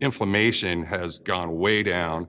inflammation has gone way down.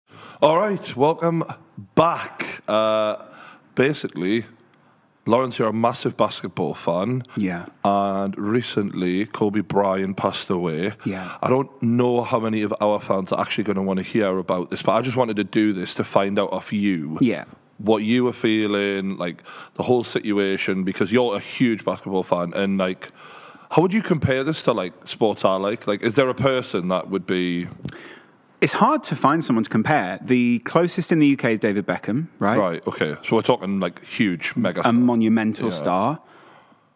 All right, welcome back. Uh, basically, Laurence, you're a massive basketball fan. Yeah. And recently, Kobe Bryant passed away. Yeah. I don't know how many of our fans are actually going to want to hear about this, but I just wanted to do this to find out of you. Yeah. What you were feeling, like the whole situation, because you're a huge basketball fan, and like, how would you compare this to like sports I like? Like, is there a person that would be It's hard to find someone to compare. The closest in the UK is David Beckham, right? right? Okay, so we're talking like huge, mega. A monumental Yeah. star.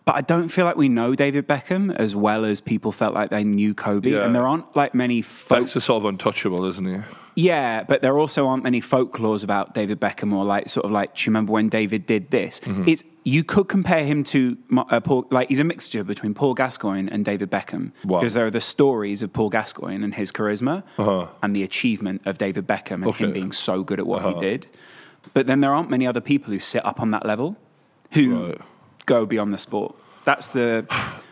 But I don't feel like we know David Beckham as well as people felt like they knew Kobe. Yeah. And there aren't like many folks. Beck's is sort of untouchable, isn't he? Yeah, but there also aren't many folklores about David Beckham or like sort of like, do you remember when David did this? Mm-hmm. It's you could compare him to uh, Paul. Like he's a mixture between Paul Gascoigne and David Beckham Wow. because there are the stories of Paul Gascoigne and his charisma and the achievement of David Beckham and Uh-huh. Okay. him being so good at what Uh-huh. he did. But then there aren't many other people who sit up on that level who Right. go beyond the sport. That's the.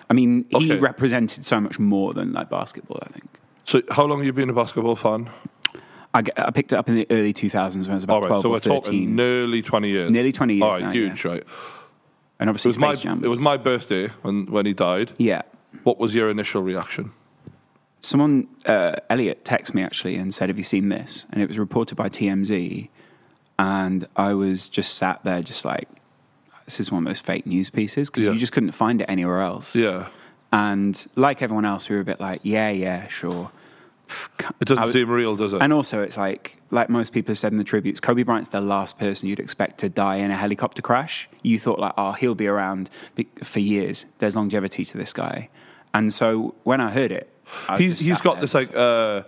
I mean, he Okay. represented so much more than like basketball. I think. So, how long have you been a basketball fan? I picked it up in the early 2000s when I was about All right, 12 so or we're 13. talking nearly 20 years. Nearly 20 years All right, now, huge, yeah. right? And It obviously was, my, Space Jam. it was my birthday when, when he died. yeah. What was your initial reaction? Someone, uh, Elliot, texted me actually and said, Have you seen this? And it was reported by TMZ. And I was just sat there, just like, This is one of those fake news pieces because Yeah. you just couldn't find it anywhere else. Yeah. And like everyone else, we were a bit like, Yeah, yeah, sure. It doesn't seem real, does it? And also, it's like, like most people have said in the tributes, Kobe Bryant's the last person you'd expect to die in a helicopter crash. You thought like, oh, he'll be around for years. There's longevity to this guy. And so when I heard it, I was he's, he's got this like uh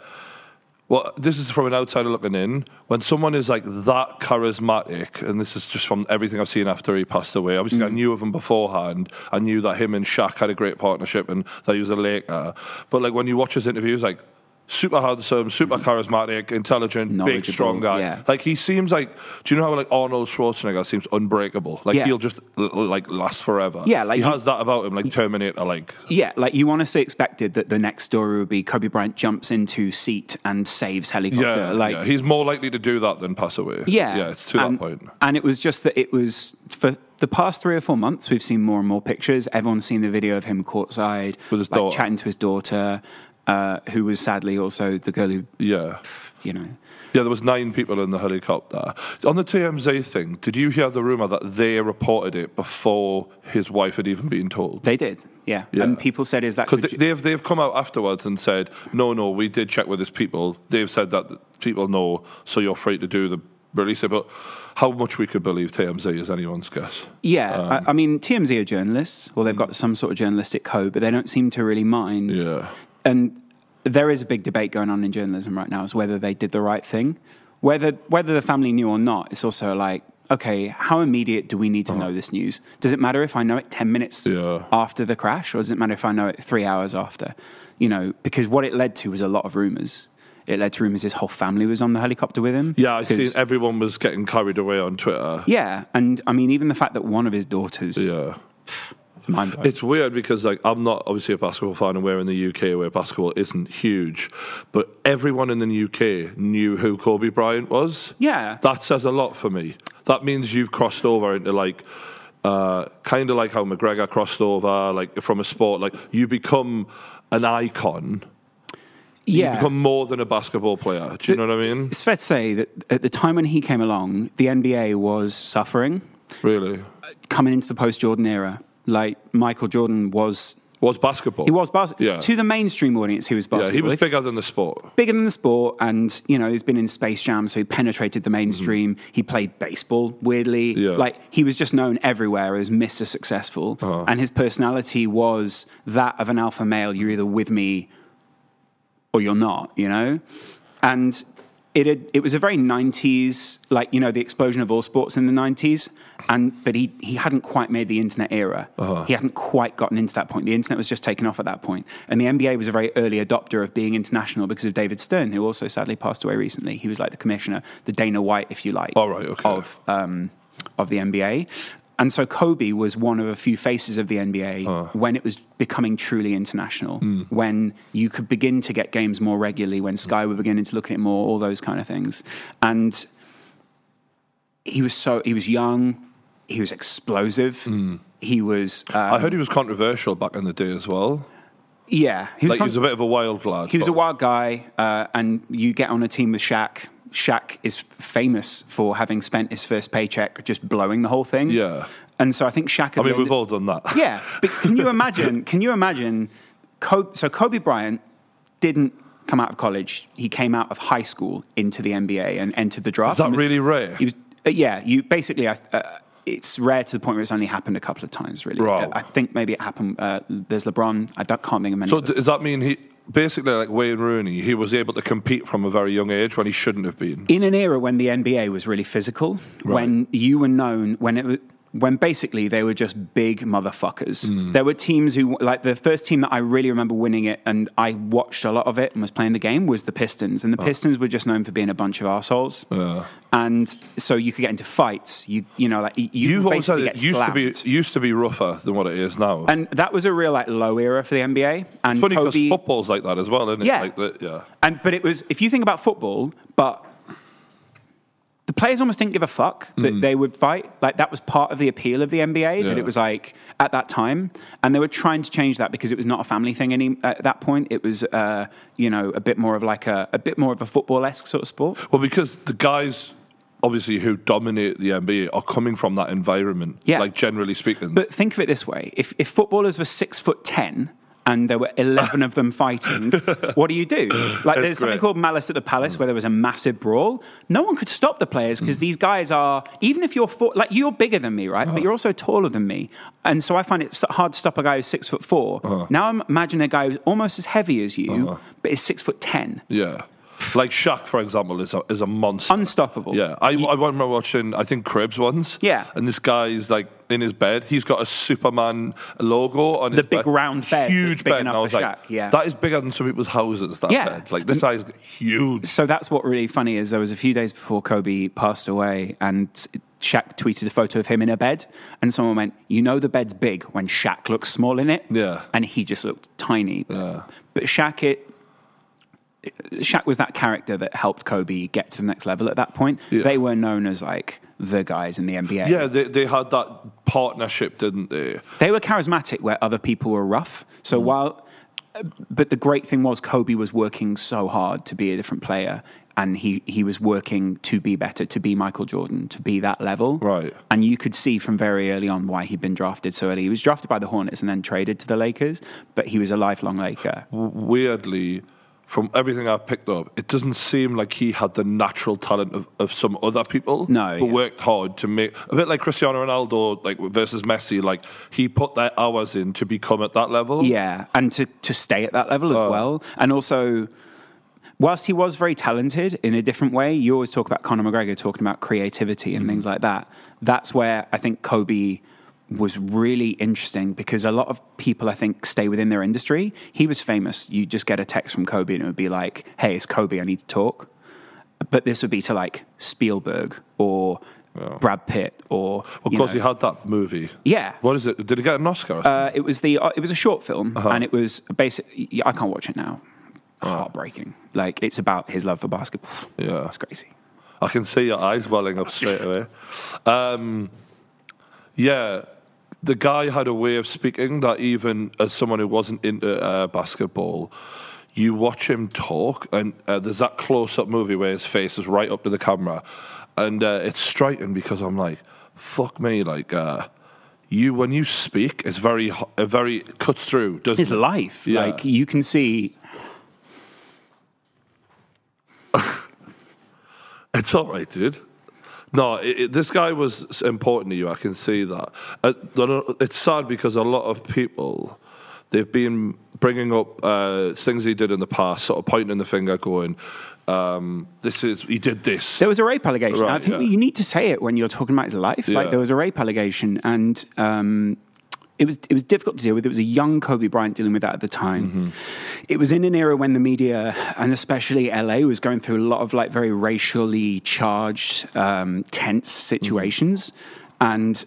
well this is from an outsider looking in when someone is like that charismatic and this is just from everything i've seen after he passed away obviously Mm. i knew of him beforehand i knew that him and Shaq had a great partnership and that he was a laker but like when you watch his interviews like super handsome super mm-hmm. charismatic intelligent big strong guy yeah. like he seems like do you know how like arnold schwarzenegger seems unbreakable like Yeah. he'll just like last forever Yeah, like he he- has that about him like terminator like Yeah, like you honestly expected that the next story would be Kobe Bryant jumps into seat and saves helicopter. Yeah, like yeah, he's more likely to do that than pass away. Yeah, yeah, it's to and, that point. And it was just that it was for the past three or four months. We've seen more and more pictures. Everyone's seen the video of him courtside With his like, daughter. chatting to his daughter, uh, who was sadly also the girl who, Yeah, you know, yeah. There was nine people in the helicopter. On the TMZ thing, did you hear the rumor that they reported it before his wife had even been told? they did. Yeah, Yeah. and people said, "Is that Because they, they've they've come out afterwards and said, no, no, we did check with his people. They've said that people know, so you're free to do the release it. But how much we could believe TMZ is anyone's guess. Yeah, Um, I, I mean, TMZ are journalists, or they've got some sort of journalistic code, but they don't seem to really mind. Yeah, and there is a big debate going on in journalism right now as whether they did the right thing. Whether whether the family knew or not, it's also like, okay, how immediate do we need to know this news? Does it matter if I know it ten minutes Uh-huh. Yeah. after the crash, or does it matter if I know it three hours after? You know, because what it led to was a lot of rumors. It led to rumors his whole family was on the helicopter with him. yeah. I 'Cause- everyone was getting carried away on Twitter. Yeah, and I mean, even the fact that one of his daughters, Yeah. Blowing. It's weird because like I'm not obviously a basketball fan, and we're in the UK where basketball isn't huge, but everyone in the UK knew who Kobe Bryant was. Yeah. that says a lot for me. That means you've crossed over into like. Uh, kind of like how McGregor crossed over, like from a sport, like you become an icon. Yeah. you become more than a basketball player. Do you know what I mean? It's fair to say that at the time when he came along, the NBA was suffering Really, coming into the post Jordan era. Like Michael Jordan was, was basketball? he was basketball. Yeah. To the mainstream audience, he was basketball. Yeah, he was bigger than the sport. bigger than the sport, and you know he's been in Space Jam, so he penetrated the mainstream. He played baseball weirdly, Mm-hmm. Yeah. like he was just known everywhere as Mister Successful, Uh-huh. and his personality was that of an alpha male. You're either with me or you're not, you know, and. It, had, it was a very 90s, like, you know, the explosion of all sports in the 90s. And, but he, he hadn't quite made the internet era. Uh-huh. He hadn't quite gotten into that point. The internet was just taking off at that. And the NBA was a very early adopter of being international because of David Stern, who also sadly passed away recently. He was like the commissioner, the Dana White, if you like, All right, okay. of, um, of the NBA. And so Kobe was one of a few faces of the NBA when it was becoming truly international, when you could begin to get games more regularly, when Sky were beginning to look at it more, all those kind of things. And he was so he was young, he was explosive, he was um, I heard he was controversial back in the day as well. yeah he was, Like he was a bit of a wild lad. he was a wild guy, uh, and you get on a team with Shaq. Shaq is famous for having spent his first paycheck just blowing the whole thing. Yeah. and so I think Shaq. I mean, we've all done that. Yeah, but can you imagine? Can you imagine? Kobe, so Kobe Bryant didn't come out of college. He came out of high school into the NBA and entered the draft. Is that was- really rare? He was, uh, yeah, you basically. Uh, it's rare to the point where it's only happened a couple of times. Really, Right. I think maybe it happened. Uh, there's LeBron. I can't think of many. So does that mean he basically like Wayne Rooney? He was able to compete from a very young age when he shouldn't have been. in an era when the NBA was really physical, when you were known, when it was, when basically they were just big motherfuckers. Hmm. There were teams who, like the first team that I really remember winning it, and I watched a lot of it and was playing the game was the Pistons, and the Pistons were just known for being a bunch of assholes. Oh. Yeah. And so you could get into fights. You you know like you, you You've could always said basically get used slammed. to be used to be rougher than what it is now. and that was a real like low era for the NBA. And Funny because football's like that as well, isn't it? Yeah. Like the, yeah. And but it was if you think about football, but the players almost didn't give a fuck that they would fight. Like that was part of the appeal of the NBA. That it was like at that time, and they were trying to change that because it was not a family thing any at that point. It was uh, you know a bit more of like a a bit more of a football esque sort of sport. Well, because the guys obviously who dominate the NBA are coming from that environment. Yeah. Like generally speaking. But think of it this way: if if footballers were six foot ten. And there were eleven of them fighting. What do you do? Like, there's something great. called Malice at the Palace, where there was a massive brawl. No one could stop the players because hmm. these guys are. Even if you're four, like you're bigger than me, right? But uh-huh. you're also taller than me, and so I find it hard to stop a guy who's six foot 4 uh-huh. Now I'm imagining a guy who's almost as heavy as you, uh-huh. but is six foot ten. yeah. Like Shaq, for example, is a is a monster. Unstoppable. Yeah, I, I remember watching, I think, Cribs once. Yeah. And this guy's like in his bed. He's got a Superman logo on The his big bed. round bed Huge big bed. and I was like, yeah. that is bigger than some people's houses, that Yeah. bed. Like, this guy's huge. So that's what really funny is there was a few days before Kobe passed away, and Shaq tweeted a photo of him in a bed, and someone went, "You know the bed's big when Shaq looks small in it." Yeah. and he just looked tiny. Yeah. But Shaq, it. Shaq was that character that helped Kobe get to the next level at that point. Yeah. They were known as like the guys in the NBA. Yeah, they, they had that partnership, didn't they? They were charismatic where other people were rough. So Mm. while, but the great thing was Kobe was working so hard to be a different player, and he he was working to be better, to be Michael Jordan, to be that level. Right. And you could see from very early on why he'd been drafted so early. He was drafted by the Hornets and then traded to the Lakers, but he was a lifelong Laker. weirdly, from everything I've picked up, it doesn't seem like he had the natural talent of, of some other people No, who yeah. worked hard to make a bit like Cristiano Ronaldo, like versus Messi. Like he put their hours in to become at that level. Yeah, and to, to stay at that level as Oh. well. And also, whilst he was very talented in a different way, you always talk about Conor McGregor talking about creativity and Mm. things like that. That's where I think Kobe was really interesting because a lot of people, I think, stay within their industry. He was famous. You just get a text from Kobe and it would be like, hey, it's Kobe, I need to talk. But this would be to like Spielberg or Brad Pitt or. Course, know- he had that movie. Yeah. What is it? Did he get an Oscar? Uh, it was the uh, it was a short film, Uh-huh. and it was basic. I can't watch it now. Heartbreaking. Like it's about his love for basketball. Yeah. it's crazy. I can see your eyes welling up straight away. Um, yeah, the guy had a way of speaking that even as someone who wasn't into uh, basketball, you watch him talk, and uh, there's that close-up movie where his face is right up to the camera, and uh, it's striking because I'm like, fuck me, like. Uh, you when you speak, it's very, it very cuts through. Doesn't His it? life, Yeah. like you can see. It's all right, dude. No, it, it, this guy was important to you. I can see that. Uh, it's sad because a lot of people they've been bringing up uh, things he did in the past, sort of pointing the finger, going, um, "This is he did this." There was a rape allegation. I think yeah. you need to say it when you're talking about his life. Yeah. Like there was a rape allegation, and um, it was it was difficult to deal with. It was a young Kobe Bryant dealing with that at the time. Mm-hmm. It was in an era when the media, and especially LA, was going through a lot of like very racially charged, um, tense situations, Mm-hmm. and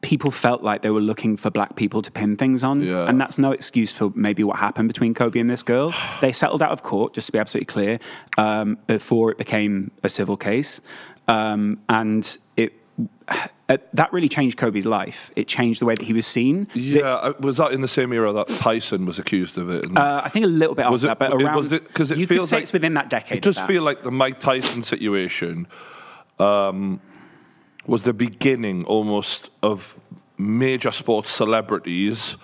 people felt like they were looking for black people to pin things on. Yeah. And that's no excuse for maybe what happened between Kobe and this girl. They settled out of court, just to be absolutely clear, um, before it became a civil case. Um, and it that really changed Kobe's life. It changed the way that he was seen. yeah, uh, was that in the same era that Tyson was accused of it? Uh, I think a little bit after was it? that, but around was it because it you could feels say like it's within that decade. It does feel like the Mike Tyson situation um, was the beginning almost of major sports celebrities.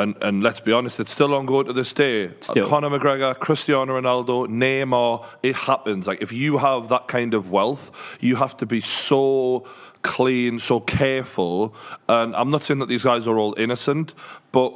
And, and let's be honest, it's still ongoing to this day. Still. Conor McGregor, Cristiano Ronaldo, Neymar, it happens. Like if you have that kind of wealth, you have to be so clean, so careful. And I'm not saying that these guys are all innocent, but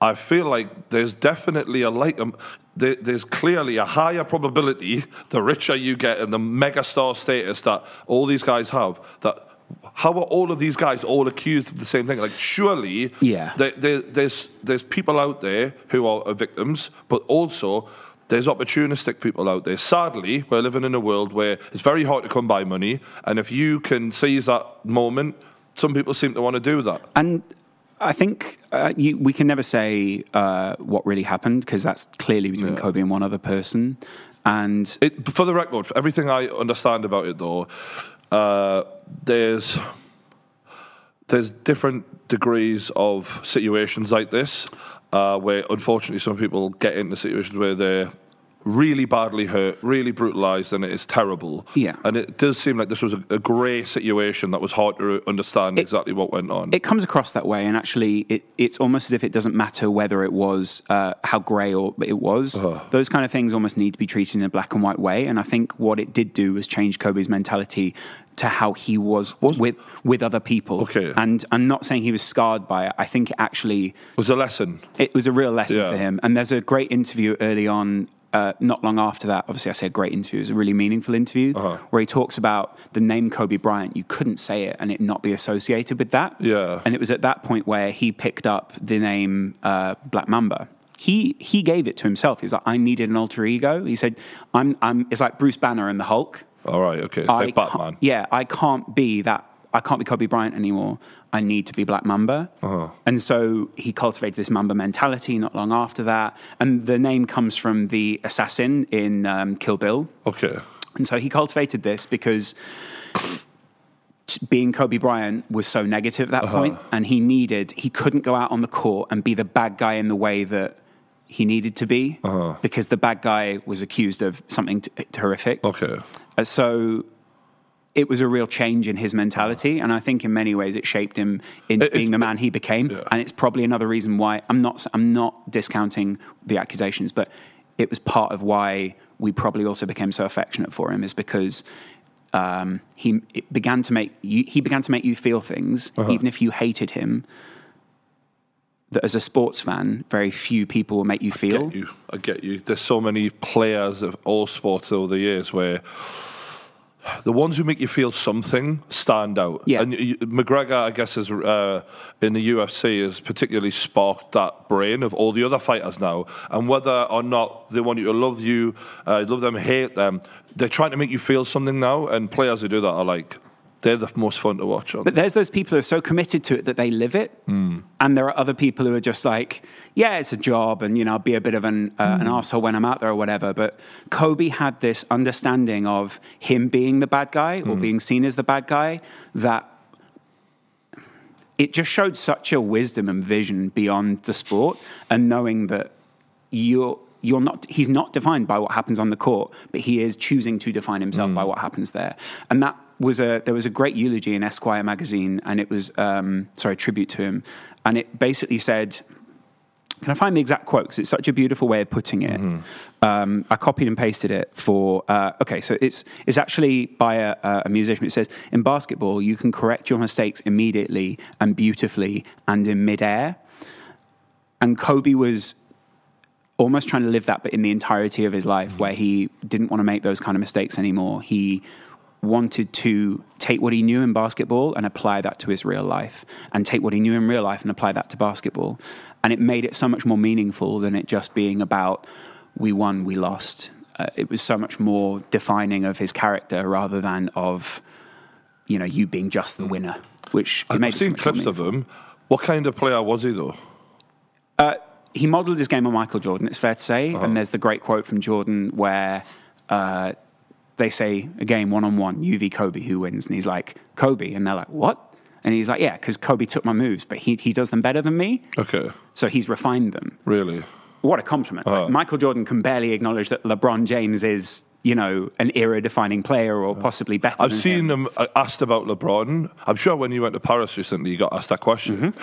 I feel like there's definitely a like um, there, there's clearly a higher probability the richer you get and the megastar status that all these guys have that how are all of these guys all accused of the same thing? Like surely, Yeah. there, there, there's there's people out there who are victims, but also there's opportunistic people out there. Sadly, we're living in a world where it's very hard to come by money, and if you can seize that moment, some people seem to want to do that. And I think uh, you, we can never say uh, what really happened because that's clearly between Kobe and one other person. And It, for the record, for everything I understand about it, though, uh, there's there's different degrees of situations like this, uh, where unfortunately some people get into situations where they're really badly hurt, really brutalized, and it is terrible. Yeah. and it does seem like this was a, a grey situation that was hard to understand exactly what went on. it comes across that way, and actually, it, it's almost as if it doesn't matter whether it was uh, how grey or it was. Uh-huh. Those kind of things almost need to be treated in a black and white way. And I think what it did do was change Kobe's mentality to how he was with with other people. Okay. And I'm not saying he was scarred by it. I think it actually was a lesson. it was a real lesson Yeah. for him. And there's a great interview early on, uh, not long after that. Obviously, I say a great interview. It was a really meaningful interview Uh-huh. where he talks about the name Kobe Bryant. You couldn't say it and it not be associated with that. Yeah. And it was at that point where he picked up the name uh, Black Mamba. He he gave it to himself. He was like, I needed an alter ego. He said, I'm I'm. It's like Bruce Banner and the Hulk. All right, okay, it's I like Batman. Yeah, I can't be that. I can't be Kobe Bryant anymore. I need to be Black Mamba. Uh-huh. And so he cultivated this Mamba mentality not long after that. And the name comes from the assassin in um, Kill Bill. Okay, And so he cultivated this because being Kobe Bryant was so negative at that point, and he needed, he couldn't go out on the court and be the bad guy in the way that he needed to be because the bad guy was accused of something t- horrific. okay. Uh, So it was a real change in his mentality, and I think in many ways it shaped him into It- being the man he became. Yeah. And it's probably another reason why I'm not I'm not discounting the accusations, but it was part of why we probably also became so affectionate for him is because um, he it began to make you, he began to make you feel things, Uh-huh. even if you hated him. That as a sports fan, very few people will make you feel. get you. I get you. There's so many players of all sports over the years where the ones who make you feel something stand out. Yeah. And McGregor, I guess, is uh, in the UFC has particularly sparked that brain of all the other fighters now. And whether or not they want you to love you, uh, love them, hate them, they're trying to make you feel something now. And players who do that are like, they're the most fun to watch. aren't But there's those people who are so committed to it that they live it, hmm. and there are other people who are just like, yeah, it's a job, and you know, I'll be a bit of an uh, an hmm. asshole when I'm out there or whatever. But Kobe had this understanding of him being the bad guy or hmm. being seen as the bad guy that it just showed such a wisdom and vision beyond the sport, and knowing that you're you're not he's not defined by what happens on the court, but he is choosing to define himself by what happens there. And that was a there was a great eulogy in Esquire magazine, and it was um, sorry a tribute to him, and it basically said. Can I find the exact quote? Because it's such a beautiful way of putting it. Um, I copied and pasted it for. Uh, okay, so it's it's actually by a, a musician. It says, "In basketball, you can correct your mistakes immediately and beautifully and in midair." And Kobe was almost trying to live that, but in the entirety of his life, where he didn't want to make those kind of mistakes anymore. He wanted to take what he knew in basketball and apply that to his real life, and take what he knew in real life and apply that to basketball. And it made it so much more meaningful than it just being about we won, we lost. Uh, it was so much more defining of his character rather than of you know you being just the winner, which I've so seen much clips of him. What kind of player was he though? he modelled his game on Michael Jordan, it's fair to say. Uh-huh. And there's the great quote from Jordan where uh, they say a game one on one, you v Kobe, who wins? And he's like, Kobe. And they're like, what? And he's like, yeah, because Kobe took my moves, but he, he does them better than me. Okay, So he's refined them. really. What a compliment. Ah. Like, Michael Jordan can barely acknowledge that LeBron James is, you know, an era defining player or possibly better I've seen him. him uh, asked about LeBron. I'm sure when you went to Paris recently, you got asked that question.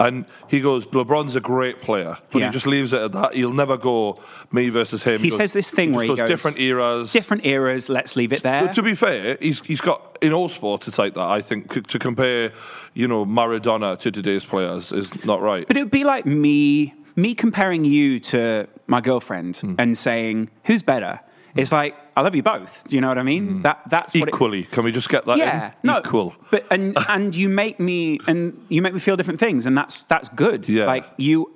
And he goes, LeBron's a great player. But Mm-hmm. Yeah. he just leaves it at that. He'll never go me versus him. He goes- says this thing where he goes, different eras. Different eras, let's leave it there. To be fair, he's he's got in all sports it's like that. I think c- to compare, you know, Maradona to today's players is not right. But it would be like me me comparing you to my girlfriend Hmm. and saying who's better. Mm. It's like I love you both. Do you know what I mean? Mm. That that's what it, Equally, can we just get that yeah, in? no, Equal. But and and you make me and you make me feel different things, and that's that's good. Yeah. like you.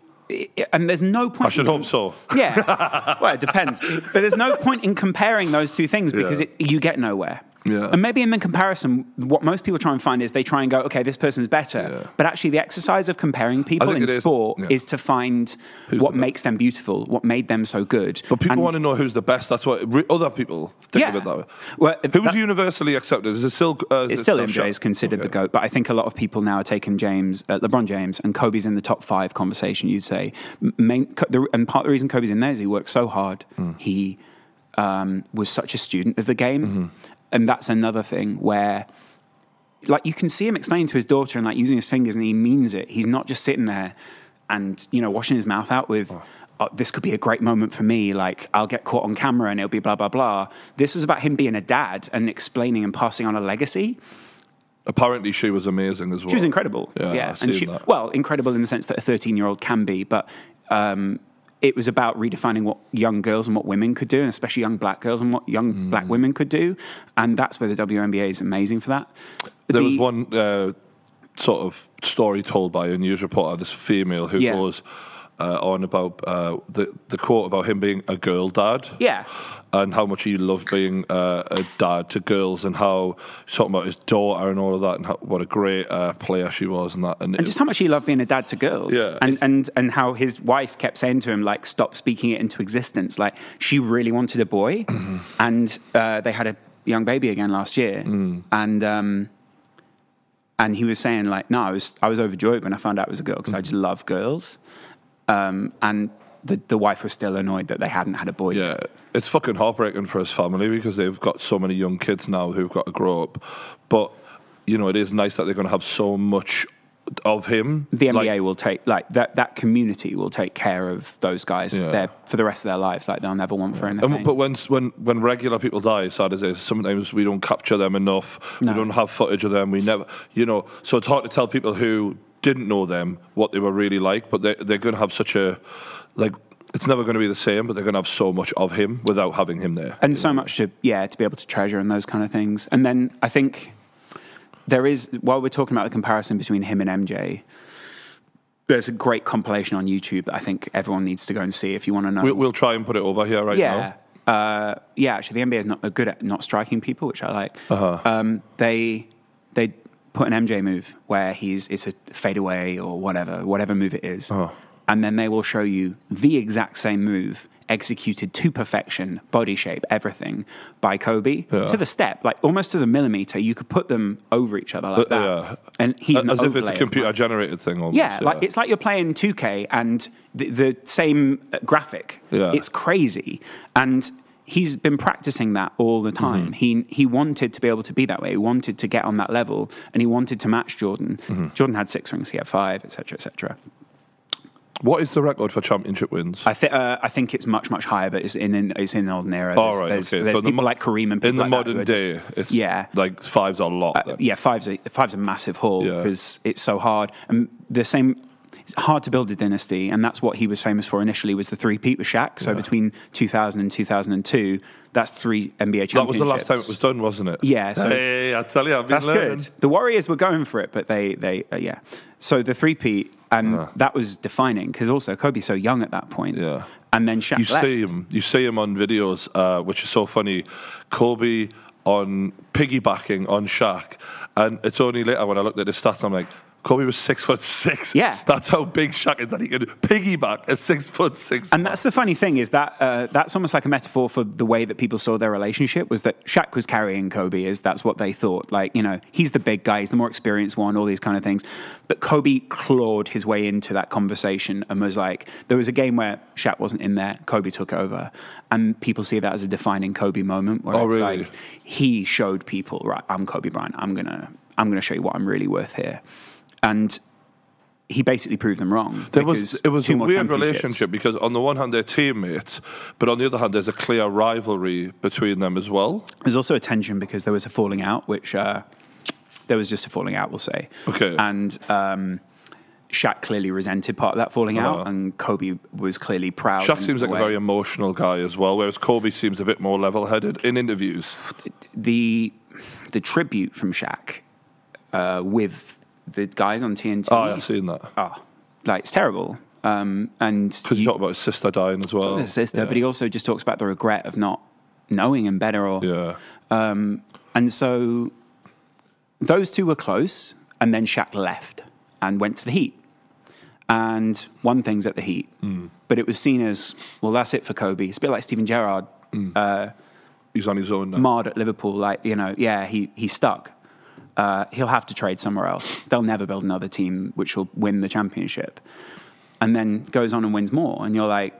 And there's no point. I should in- hope so. Yeah. well, it depends. But there's no point in comparing those two things because Yeah. it, you get nowhere. Yeah. And maybe in the comparison, what most people try and find is they try and go, okay, this person's better. Yeah. But actually, the exercise of comparing people in it is. sport Yeah. is to find Who's what the makes them beautiful, what made them so good. But people And- want to know who's the best. That's what re- other people think of it that way. Well, Who's that- universally accepted? Is it still? Uh, is It's it still MJ is considered the GOAT, but I think a lot of people now are taking James, uh, LeBron James, and Kobe's in the top five conversation, you'd say. Main, the, and part of the reason Kobe's in there is he worked so hard. Hmm. He um, was such a student of the game. Mm-hmm. And that's another thing where, like, you can see him explaining to his daughter and, like, using his fingers, and he means it. He's not just sitting there and, you know, washing his mouth out with, oh, this could be a great moment for me. Like, I'll get caught on camera and it'll be blah, blah, blah. This was about him being a dad and explaining and passing on a legacy. Apparently, she was amazing as well. She was incredible. Yeah, Yeah, and she that. well, incredible in the sense that a 13 year old can be, but um, it was about redefining what young girls and what women could do, and especially young black girls and what young Mm. black women could do, and that's where the WNBA is amazing for that. There was one uh, sort of story told by a news reporter, this female who Yeah. goes uh, on about uh, the the quote about him being a girl dad. Yeah. And how much he loved being uh, a dad to girls, and how he's talking about his daughter and all of that, and how, what a great uh, player she was, and that. And, And just how much he loved being a dad to girls. Yeah. And, and, and how his wife kept saying to him, like, stop speaking it into existence. Like, she really wanted a boy. Mm-hmm. And uh, they had a young baby again last year. Mm. And, um, and he was saying, like, no, I was, I was overjoyed when I found out it was a girl because I Mm-hmm. just love girls. Um, and the, the wife was still annoyed that they hadn't had a boy. Yeah, it's fucking heartbreaking for his family because they've got so many young kids now who've got to grow up. But you know, it is nice that they're going to have so much of him. The NBA Like, will take like that. That community will take care of those guys Yeah. there for the rest of their lives. Like they'll never want for anything. and, but when when when regular people die, sad as it is, sometimes we don't capture them enough. No. We don't have footage of them. We never, you know. So it's hard to tell people who didn't know them what they were really like. But they they're going to have such a like. It's never going to be the same, but they're going to have so much of him without having him there. and so much to yeah to be able to treasure and those kind of things and then i think there is while we're talking about the comparison between him and mj there's a great compilation on youtube that i think everyone needs to go and see if you want to know We'll, we'll try and put it over here right yeah now. uh, yeah actually the nba is not good at not striking people which i like Uh-huh. um, they they put an mj move where he's it's a fadeaway or whatever whatever move it is. Uh-huh. and then they will show you the exact same move executed to perfection, body shape, everything by Kobe Yeah. to the step, like almost to the millimeter. You could put them over each other like Uh, that, yeah. and he's an As if it's a computer generated thing almost. Yeah, like it's like you're playing 2K and the, the same graphic. Yeah. It's crazy, and he's been practicing that all the time. Mm-hmm. He he wanted to be able to be that way. He wanted to get on that level, and he wanted to match Jordan. Mm-hmm. Jordan had six rings, he had five, etc., etc. What is the record for championship wins? I think uh, I think it's much much higher, but it's in, in it's in the olden era. All There's, right, there's, okay. there's So in the people like Kareem and people in the like modern are just- day, it's yeah, like five's a lot. Uh, yeah, five's a, five's a massive haul Yeah. because it's so hard. And the same, hard to build a dynasty, and that's what he was famous for initially was the three peat with Shaq. So between 2000 and 2002, that's three NBA championships. That was the last time it was done, wasn't it? Yeah, so- hey, I tell you, I've been That's learning. good. The Warriors were going for it, but they, they, uh, yeah. So the three peat, and that was defining because also Kobe's so young at that point. Yeah. And then Shaq You left. see him, you see him on videos, uh, which is so funny. Kobe on piggybacking on Shaq, and it's only later when I looked at the stats, I'm like, Kobe was six foot six. Yeah. that's how big Shaq is that he could piggyback a six foot six. And that's the funny thing is that uh, that's almost like a metaphor for the way that people saw their relationship was that Shaq was carrying Kobe is that's what they thought. Like, you know, he's the big guy, he's the more experienced one, all these kind of things. But Kobe clawed his way into that conversation and was like, there was a game where Shaq wasn't in there, Kobe took over. And people see that as a defining Kobe moment where Oh, it's really? like he showed people, right, I'm Kobe Bryant, I'm gonna I'm gonna show you what I'm really worth here. And he basically proved them wrong. There was it was a weird relationship because on the one hand they're teammates, but on the other hand there's a clear rivalry between them as well. There's also a tension because there was a falling out, which uh, there was just a falling out, we'll say. Okay. And um, Shaq clearly resented part of that falling out, Uh-huh. and Kobe was clearly proud. Shaq in seems like a way. very emotional guy as well, whereas Kobe seems a bit more level-headed in interviews. the the tribute from Shaq uh, with the guys on TNT. Oh, I've seen that. oh, like it's terrible. Um, and Because he you- talked about his sister dying as well. his sister, yeah. but he also just talks about the regret of not knowing him better or yeah. Um, and so those two were close, and then Shaq left and went to the Heat and won things at the Heat. Hmm. But it was seen as, well, that's it for Kobe. It's a bit like Steven Gerrard hmm. uh, He's on his own now. marred at Liverpool. Like, you know, yeah, he, he's stuck. Uh, he'll have to trade somewhere else. They'll never build another team which will win the championship. And then goes on and wins more. And you're like,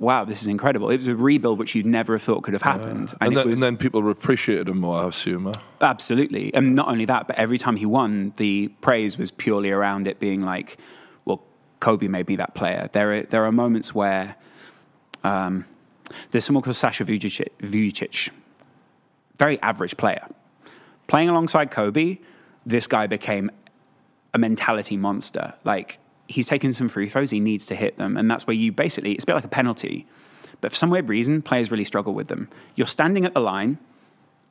wow, this is incredible. It was a rebuild which you'd never have thought could have happened. and, it then, was- and then people appreciated him more, I assume. huh? Absolutely. And not only that, but every time he won, the praise was purely around it being like, well, Kobe may be that player. There are, there are moments where um, there's someone called Sasha Vujacic, Vujacic, very average player. Playing alongside Kobe, this guy became a mentality monster. Like, he's taken some free throws, he needs to hit them. And that's where you basically, it's a bit like a penalty. But for some weird reason, players really struggle with them. You're standing at the line,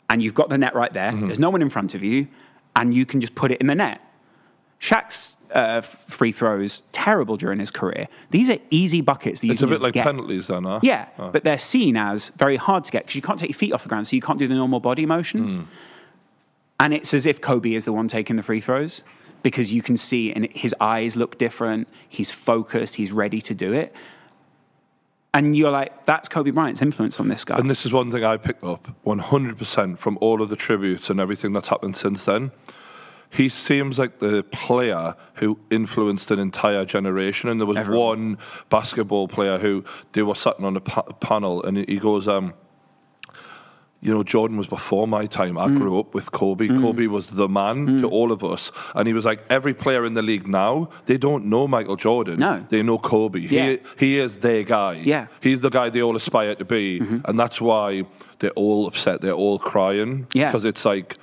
and you've got the net right there. There's no one in front of you, and you can just put it in the net. Shaq's uh, free throws terrible during his career. These are easy buckets that you can get. It's a bit like get. penalties then, huh? Yeah, Oh. but they're seen as very hard to get because you can't take your feet off the ground, so you can't do the normal body motion. Hmm. And it's as if Kobe is the one taking the free throws because you can see, and his eyes look different. He's focused. He's ready to do it. And you're like, that's Kobe Bryant's influence on this guy. And this is one thing I picked up 100% from all of the tributes and everything that's happened since then. He seems like the player who influenced an entire generation. And there was Everyone. one basketball player who they were sitting on a pa- panel, and he goes, um, you know, Jordan was before my time. Mm. I grew up with Kobe. Mm. Kobe was the man to mm. all of us. And he was like, every player in the league now, they don't know Michael Jordan. No. They know Kobe. Yeah. He, he is their guy. Yeah. He's the guy they all aspire to be. Mm-hmm. And that's why they're all upset. They're all crying. Yeah. Because it's like,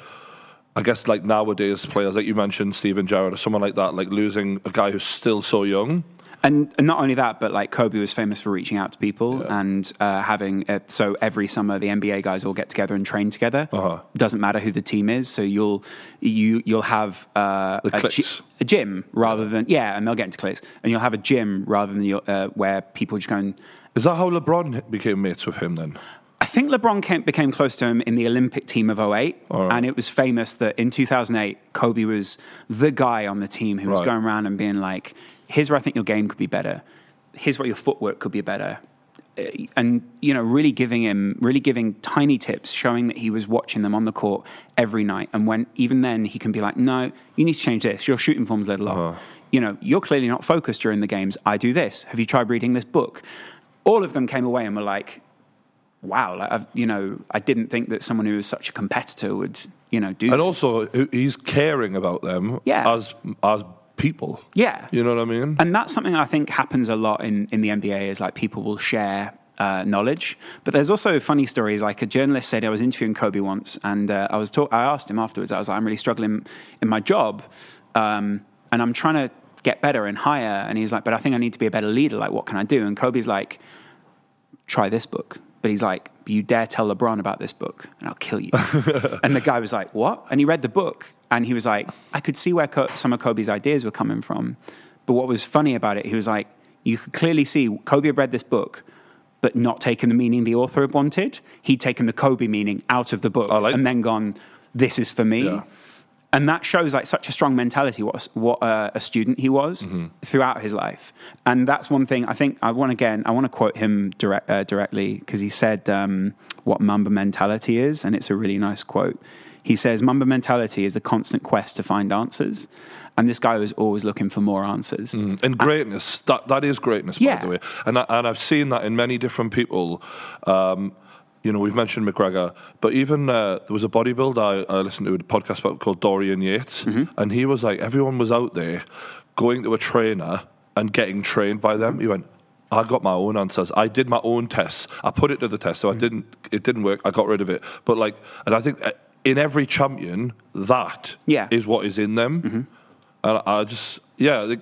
I guess like nowadays players, like you mentioned, Steven Gerrard or someone like that, like losing a guy who's still so young. And, and not only that, but like Kobe was famous for reaching out to people and uh, having uh, so every summer the NBA guys all get together and train together. Uh-huh. Doesn't matter who the team is, so you'll you you'll have uh, a, a gym rather than yeah, and they'll get into cliques, and you'll have a gym rather than your, uh, where people just go and. Is that how LeBron became mates with him then? I think LeBron came, became close to him in the Olympic team of 08. All right. And it was famous that in 2008, Kobe was the guy on the team who was going around and being like, here's where I think your game could be better. Here's where your footwork could be better. Uh, and you know, really giving him, really giving tiny tips, showing that he was watching them on the court every night. And when even then, he can be like, "No, you need to change this. Your shooting form's a little off. Uh-huh. You know, you're clearly not focused during the games. I do this. Have you tried reading this book?" All of them came away and were like, "Wow, like I've, you know, I didn't think that someone who was such a competitor would, you know, do." And also, he- he's caring about them Yeah. as as people. yeah, You know what I mean? And that's something I think happens a lot in, in the NBA is like people will share uh, knowledge. But there's also funny stories. Like a journalist said, I was interviewing Kobe once, and uh, I was talk- I asked him afterwards. I was like, I'm really struggling in my job, um, and I'm trying to get better and higher. And he's like, but I think I need to be a better leader. Like, what can I do? And Kobe's like, try this book. But he's like, you dare tell LeBron about this book, and I'll kill you. and the guy was like, what? And he read the book, and he was like, I could see where Co- some of Kobe's ideas were coming from. But what was funny about it, he was like, you could clearly see Kobe had read this book, but not taken the meaning the author had wanted. He'd taken the Kobe meaning out of the book like- and then gone, this is for me. Yeah. And that shows like such a strong mentality. What what uh, a student he was throughout his life, and that's one thing I think I want again. I want to quote him direct, uh, directly because he said um, what Mamba mentality is, and it's a really nice quote. He says Mamba mentality is a constant quest to find answers, and this guy was always looking for more answers. and greatness that that is greatness by the way and I, and I've seen that in many different people um, you know we've mentioned McGregor but even uh, there was a bodybuilder I, I listened to a podcast about called Dorian Yates and he was like everyone was out there going to a trainer and getting trained by them he went I got my own answers. I did my own tests. I put it to the test, so I didn't. It didn't work. I got rid of it. But like, and I think uh, in every champion, that Yeah. is what is in them. And I just, yeah,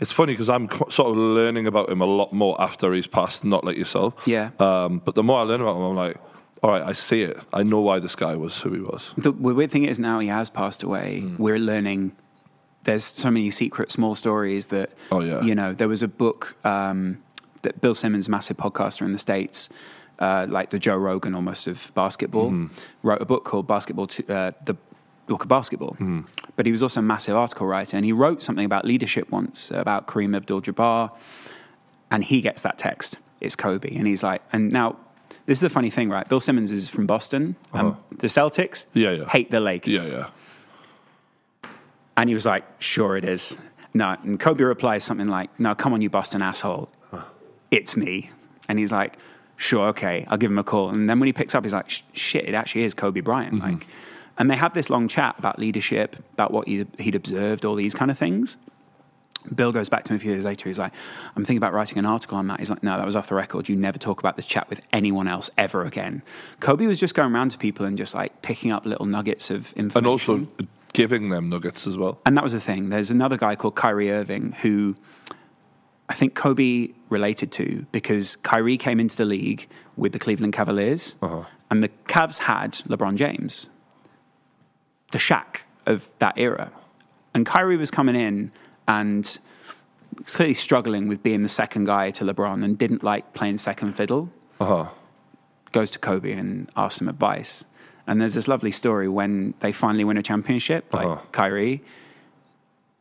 it's funny because I'm sort of learning about him a lot more after he's passed, not like yourself. Yeah. Um, but the more I learn about him, I'm like, all right, I see it. I know why this guy was who he was. The weird thing is now he has passed away. Hmm. We're learning. There's so many secret small stories that. Oh, yeah. You know, there was a book um, that Bill Simmons, massive podcaster in the states, uh, like the Joe Rogan almost of basketball, Hmm. wrote a book called Basketball. To, uh, the Book of Basketball. Hmm. But he was also a massive article writer, and he wrote something about leadership once about Kareem Abdul-Jabbar, and he gets that text. It's Kobe, and he's like, and now. This is the funny thing, right? Bill Simmons is from Boston. and the Celtics Uh-huh. Yeah, yeah. hate the Lakers. Yeah, yeah. And he was like, sure it is. No. And Kobe replies something like, no, come on, you Boston asshole. It's me. And he's like, sure, okay, I'll give him a call. And then when he picks up, he's like, shit, it actually is Kobe Bryant. Mm-hmm. Like, and they have this long chat about leadership, about what he'd, he'd observed, all these kind of things. Bill goes back to him a few years later. He's like, I'm thinking about writing an article on that. He's like, no, that was off the record. You never talk about this chat with anyone else ever again. Kobe was just going around to people and just like picking up little nuggets of information. And also giving them nuggets as well. And that was the thing. There's another guy called Kyrie Irving who I think Kobe related to because Kyrie came into the league with the Cleveland Cavaliers, and the Cavs had LeBron James, the Shaq of that era. And Kyrie was coming in and was clearly struggling with being the second guy to LeBron and didn't like playing second fiddle Uh huh. goes to Kobe and asks him advice. And there's this lovely story when they finally win a championship, like Uh-huh. Kyrie.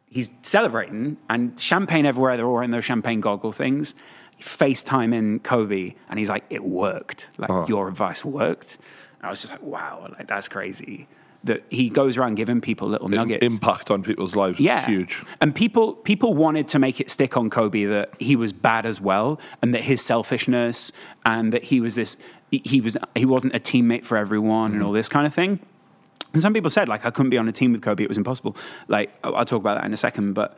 He's celebrating and champagne everywhere. They're all wearing those champagne goggle things. FaceTime in Kobe, and he's like, "It worked. Like Uh-huh. your advice worked." And I was just like, "Wow, like that's crazy." That he goes around giving people little nuggets. Impact on people's lives Yeah, huge. And people people wanted to make it stick on Kobe that he was bad as well, and that his selfishness, and that he was this he- he was he wasn't a teammate for everyone, and all this kind of thing. And some people said like I couldn't be on a team with Kobe; it was impossible. Like I'll talk about that in a second, but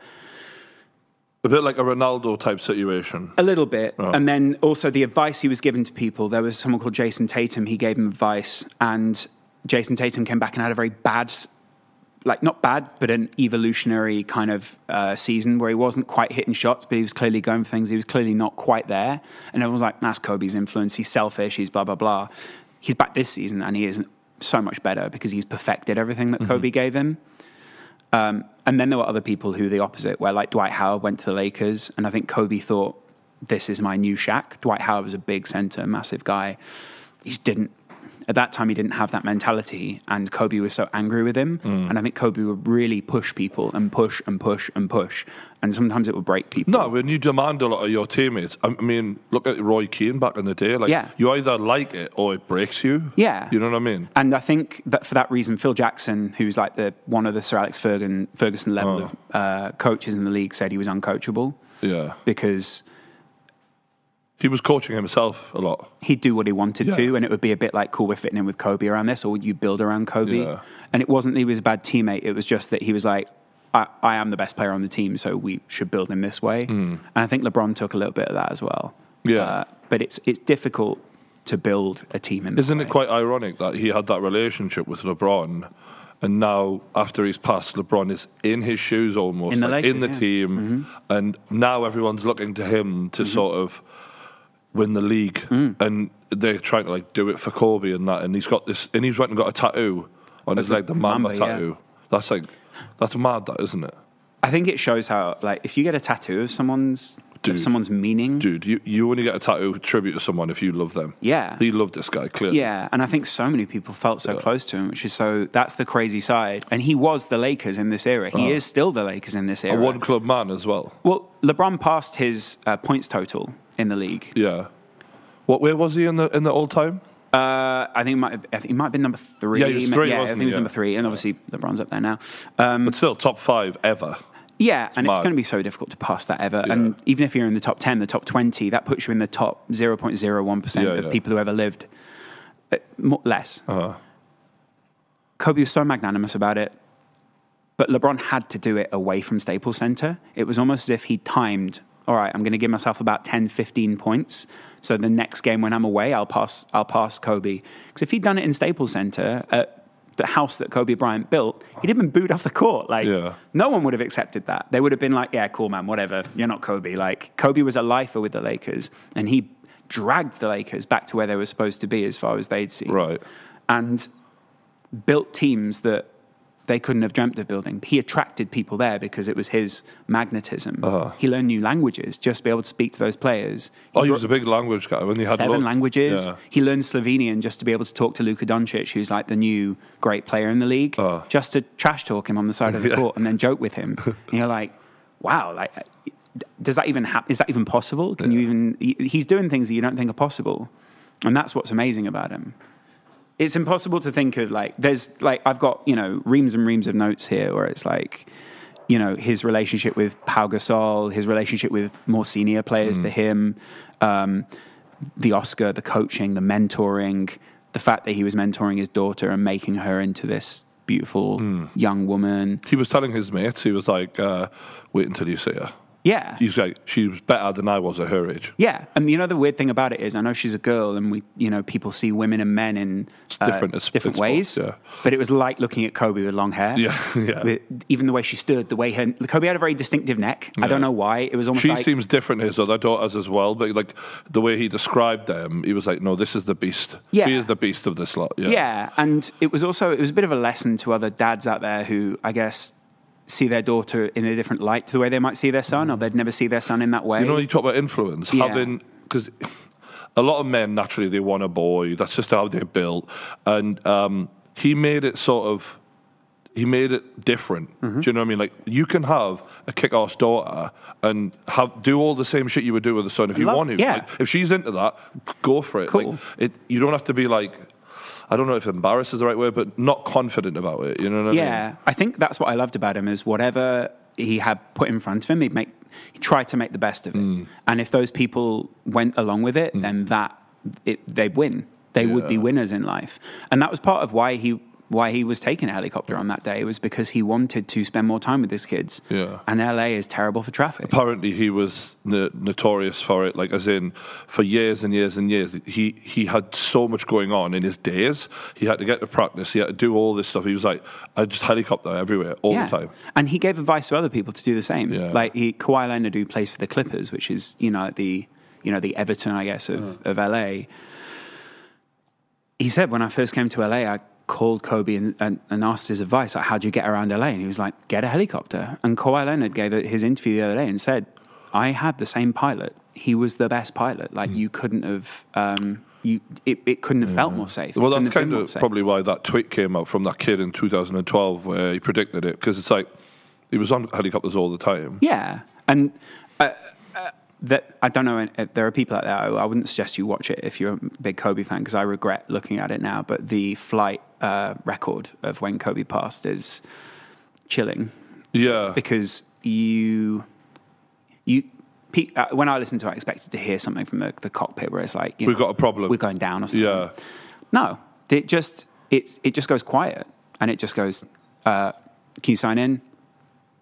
A bit like a Ronaldo type situation. a little bit. And then also the advice he was given to people. There was someone called Jayson Tatum. He gave him advice, and Jayson Tatum came back and had a very bad, like not bad, but an evolutionary kind of uh, season where he wasn't quite hitting shots, but he was clearly going for things. He was clearly not quite there, and everyone was like, "That's Kobe's influence. He's selfish. He's blah blah blah." He's back this season, and he is so much better because he's perfected everything that Kobe gave him. Um, and then there were other people who the opposite, where like Dwight Howard went to the Lakers, and I think Kobe thought, "This is my new Shaq." Dwight Howard was a big center, massive guy. He didn't at that time he didn't have that mentality, and Kobe was so angry with him. And I think Kobe would really push people and push and push and push, and sometimes it would break people. No, when you demand a lot of your teammates, I mean, look at Roy Keane back in the day. Like, Yeah. you either like it or it breaks you. Yeah. You know what I mean? And I think that for that reason, Phil Jackson, who's like the one of the Sir Alex Ferguson, Ferguson level Oh. of uh, coaches in the league, said he was uncoachable Yeah. because He was coaching himself a lot. he'd do what he wanted Yeah. to, and it would be a bit like, cool, we're fitting in with Kobe around this, or would you build around Kobe? Yeah. And it wasn't that he was a bad teammate, it was just that he was like, I, I am the best player on the team, so we should build him this way. And I think LeBron took a little bit of that as well. Yeah. Uh, but it's it's difficult to build a team in this Isn't it quite ironic that he had that relationship with LeBron, and now after he's passed, LeBron is in his shoes almost, In the like, Lakers, in the yeah. Mm-hmm. team, and now everyone's looking to him to sort of win the league, Mm. and they're trying to like do it for Kobe and that, and he's got this, and he's went and got a tattoo on his leg, the Mamba, Mamba, yeah. tattoo. That's like, that's mad, that isn't it? I think it shows how, like, if you get a tattoo of someone's Dude. of someone's meaning, Dude, you, you only get a tattoo tribute to someone if you love them. Yeah. He loved this guy, clearly. Yeah, and I think so many people felt so close to him, which is so that's the crazy side. And he was the Lakers in this era. He is still the Lakers in this era. A one club man as well. well, LeBron passed his uh, points total in the league. Yeah. What? Where was he in the in the all time? Uh, I think it might have, I think he might have been number three. Yeah, he was three, yeah I think he was? Yeah. number three, and obviously LeBron's up there now. Um, But still, top five ever. yeah, and it's going to be so difficult to pass that ever. And even if you're in the top ten, the top twenty, that puts you in the top zero point zero one percent of yeah. people who ever lived. Uh, more, less. Uh-huh. Kobe was so magnanimous about it, but LeBron had to do it away from Staples Center. It was almost as if he timed, all right, I'm going to give myself about 10, 15 points. So the next game when I'm away, I'll pass, I'll pass Kobe. Because if he'd done it in Staples Center, at the house that Kobe Bryant built, he'd have been booed off the court. Like, Yeah. no one would have accepted that. They would have been like, yeah, cool, man, whatever. You're not Kobe. Like, Kobe was a lifer with the Lakers, and he dragged the Lakers back to where they were supposed to be as far as they'd seen Right. and built teams that they couldn't have dreamt of building. He attracted people there because it was his magnetism. Uh-huh. He learned new languages just to be able to speak to those players. Oh, he was a big language guy when he had seven languages. Yeah. He learned Slovenian just to be able to talk to Luka Doncic, who's like the new great player in the league, Uh. just to trash talk him on the side of the court and then joke with him. and you're like, wow, like. Does that even happen? Is that even possible? Can you even? He's doing things that you don't think are possible, and that's what's amazing about him it's impossible to think of like there's like I've got you know reams and reams of notes here where it's like you know his relationship with Pau Gasol, his relationship with more senior players to him, um, the Oscar, the coaching, the mentoring, the fact that he was mentoring his daughter and making her into this beautiful young woman. He was telling his mates, he was like, uh, wait until you see her. Yeah, He's like, she was better than I was at her age. Yeah, and you know the weird thing about it is, I know she's a girl, and we, you know, people see women and men in uh, different different ways. yeah. But it was like looking at Kobe with long hair. Yeah, yeah. With, even the way she stood, the way her Kobe had a very distinctive neck. I don't know why. It was almost She like seems different to his other daughters as well, but like the way he described them, he was like, no, this is the beast. Yeah. She is the beast of this lot. Yeah. yeah, and it was also it was a bit of a lesson to other dads out there who I guess see their daughter in a different light to the way they might see their son, or they'd never see their son in that way. You know, you talk about influence, Yeah. having because a lot of men naturally they want a boy. That's just how they're built, and um, he made it sort of. He made it different. Mm-hmm. Do you know what I mean? Like you can have a kick-ass daughter and have do all the same shit you would do with a son if you Love- want to. yeah. Like, if she's into that, go for it. Cool. Like, it. You don't have to be like. I don't know if embarrassed is the right word, but not confident about it. You know what I mean? Yeah, I think that's what I loved about him is whatever he had put in front of him, he'd make he tried to make the best of it. Mm. And if those people went along with it, then that it, they'd win. They would be winners in life. And that was part of why he why he was taking a helicopter on that day was because he wanted to spend more time with his kids. Yeah. And LA is terrible for traffic. apparently he was no- notorious for it like as in for years and years and years he he had so much going on in his days he had to get to practice he had to do all this stuff he was like i just helicopter everywhere all the time And he gave advice to other people to do the same. Yeah. Like he, Kawhi Leonard, who plays for the Clippers, which is you know the you know the Everton, I guess, of, uh-huh. of LA. He said when I first came to LA, I called Kobe and, and, and asked his advice, like, how do you get around LA? And he was like, get a helicopter. And Kawhi Leonard gave his interview the other day and said, I had the same pilot. He was the best pilot. Like you couldn't have. Um, you it, it couldn't have felt more safe. Well, that's kind of probably why that tweet came out from that kid in 2012 where he predicted it because it's like he was on helicopters all the time. Yeah, and uh, that I don't know. uh, There are people out there. I, wouldn't suggest you watch it if you're a big Kobe fan because I regret looking at it now. But the flight uh, record of when Kobe passed is chilling Yeah. because you you. pe- Uh, when I listened to it, I expected to hear something from the, the cockpit where it's like, you We've know, got a problem. we're going down or something. Yeah. No, it just it it just goes quiet and it just goes. Uh, can you sign in?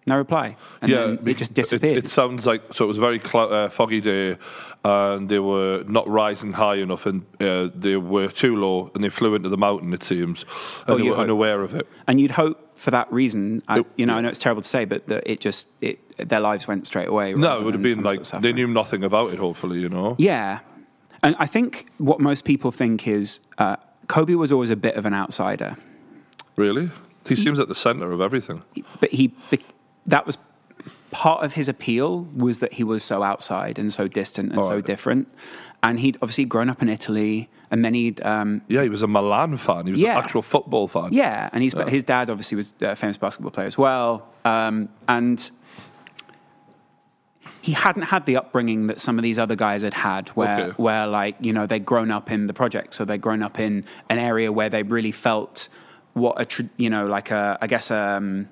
No reply, and yeah, then it just disappeared. It, sounds like so. It was a very clou- uh, foggy day, and they were not rising high enough, and uh, they were too low, and they flew into the mountain. It seems, and Oh, they were hope. unaware of it. and you'd hope for that reason. I, It- you know, I know it's terrible to say, but that it just it their lives went straight away. No, it would have been like sort of they knew nothing about it. Hopefully, you know. Yeah, and I think what most people think is uh, Kobe was always a bit of an outsider, Really, he seems at the center of everything. but he that was part of his appeal was that he was so outside and so distant and so Alright. different. And he'd obviously grown up in Italy, and then he'd um, Yeah, he was a Milan fan. He was Yeah. an actual football fan. Yeah, and he's his dad obviously was a famous basketball player as well, um, and he hadn't had the upbringing that some of these other guys had had, where Okay. where like you know they'd grown up in the project, so they'd grown up in an area where they really felt what a you know like a I guess um,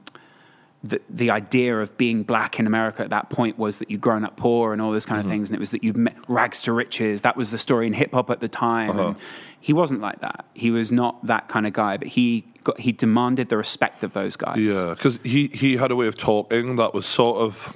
the the idea of being black in America at that point was that you'd grown up poor and all this kind of mm-hmm. things, and it was that you'd met rags to riches. That was the story in hip hop at the time. And uh-huh. he wasn't like that. He was not that kind of guy, but he got he demanded the respect of those guys. Yeah, because he, he had a way of talking that was sort of,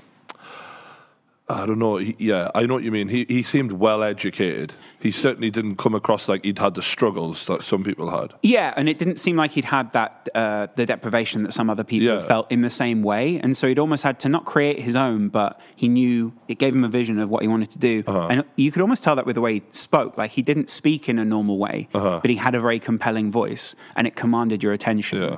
I don't know. He, yeah, I know what you mean. He he seemed well educated. He certainly didn't come across like he'd had the struggles that some people had. Yeah, and it didn't seem like he'd had that uh, the deprivation that some other people Yeah. felt in the same way, and so he'd almost had to not create his own, but he knew it gave him a vision of what he wanted to do, Uh-huh. and you could almost tell that with the way he spoke. Like he didn't speak in a normal way, Uh-huh. but he had a very compelling voice, and it commanded your attention. Yeah.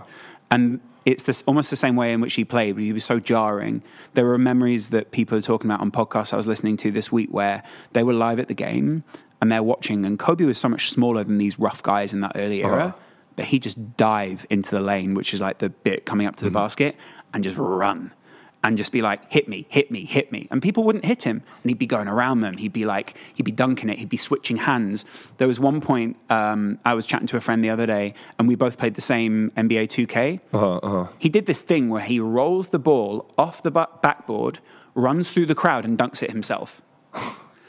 And it's this, almost the same way in which he played, but he was so jarring. There were memories that people are talking about on podcasts I was listening to this week where they were live at the game and they're watching, and Kobe was so much smaller than these rough guys in that early era, Uh-huh. but he just dive into the lane, which is like the bit coming up to the Mm-hmm. basket, and just run. And just be like, hit me, hit me, hit me. And people wouldn't hit him. And he'd be going around them. He'd be like, he'd be dunking it. He'd be switching hands. There was one point, um, I was chatting to a friend the other day, and we both played the same NBA 2K. Uh-huh, uh-huh. He did this thing where he rolls the ball off the backboard, runs through the crowd, and dunks it himself.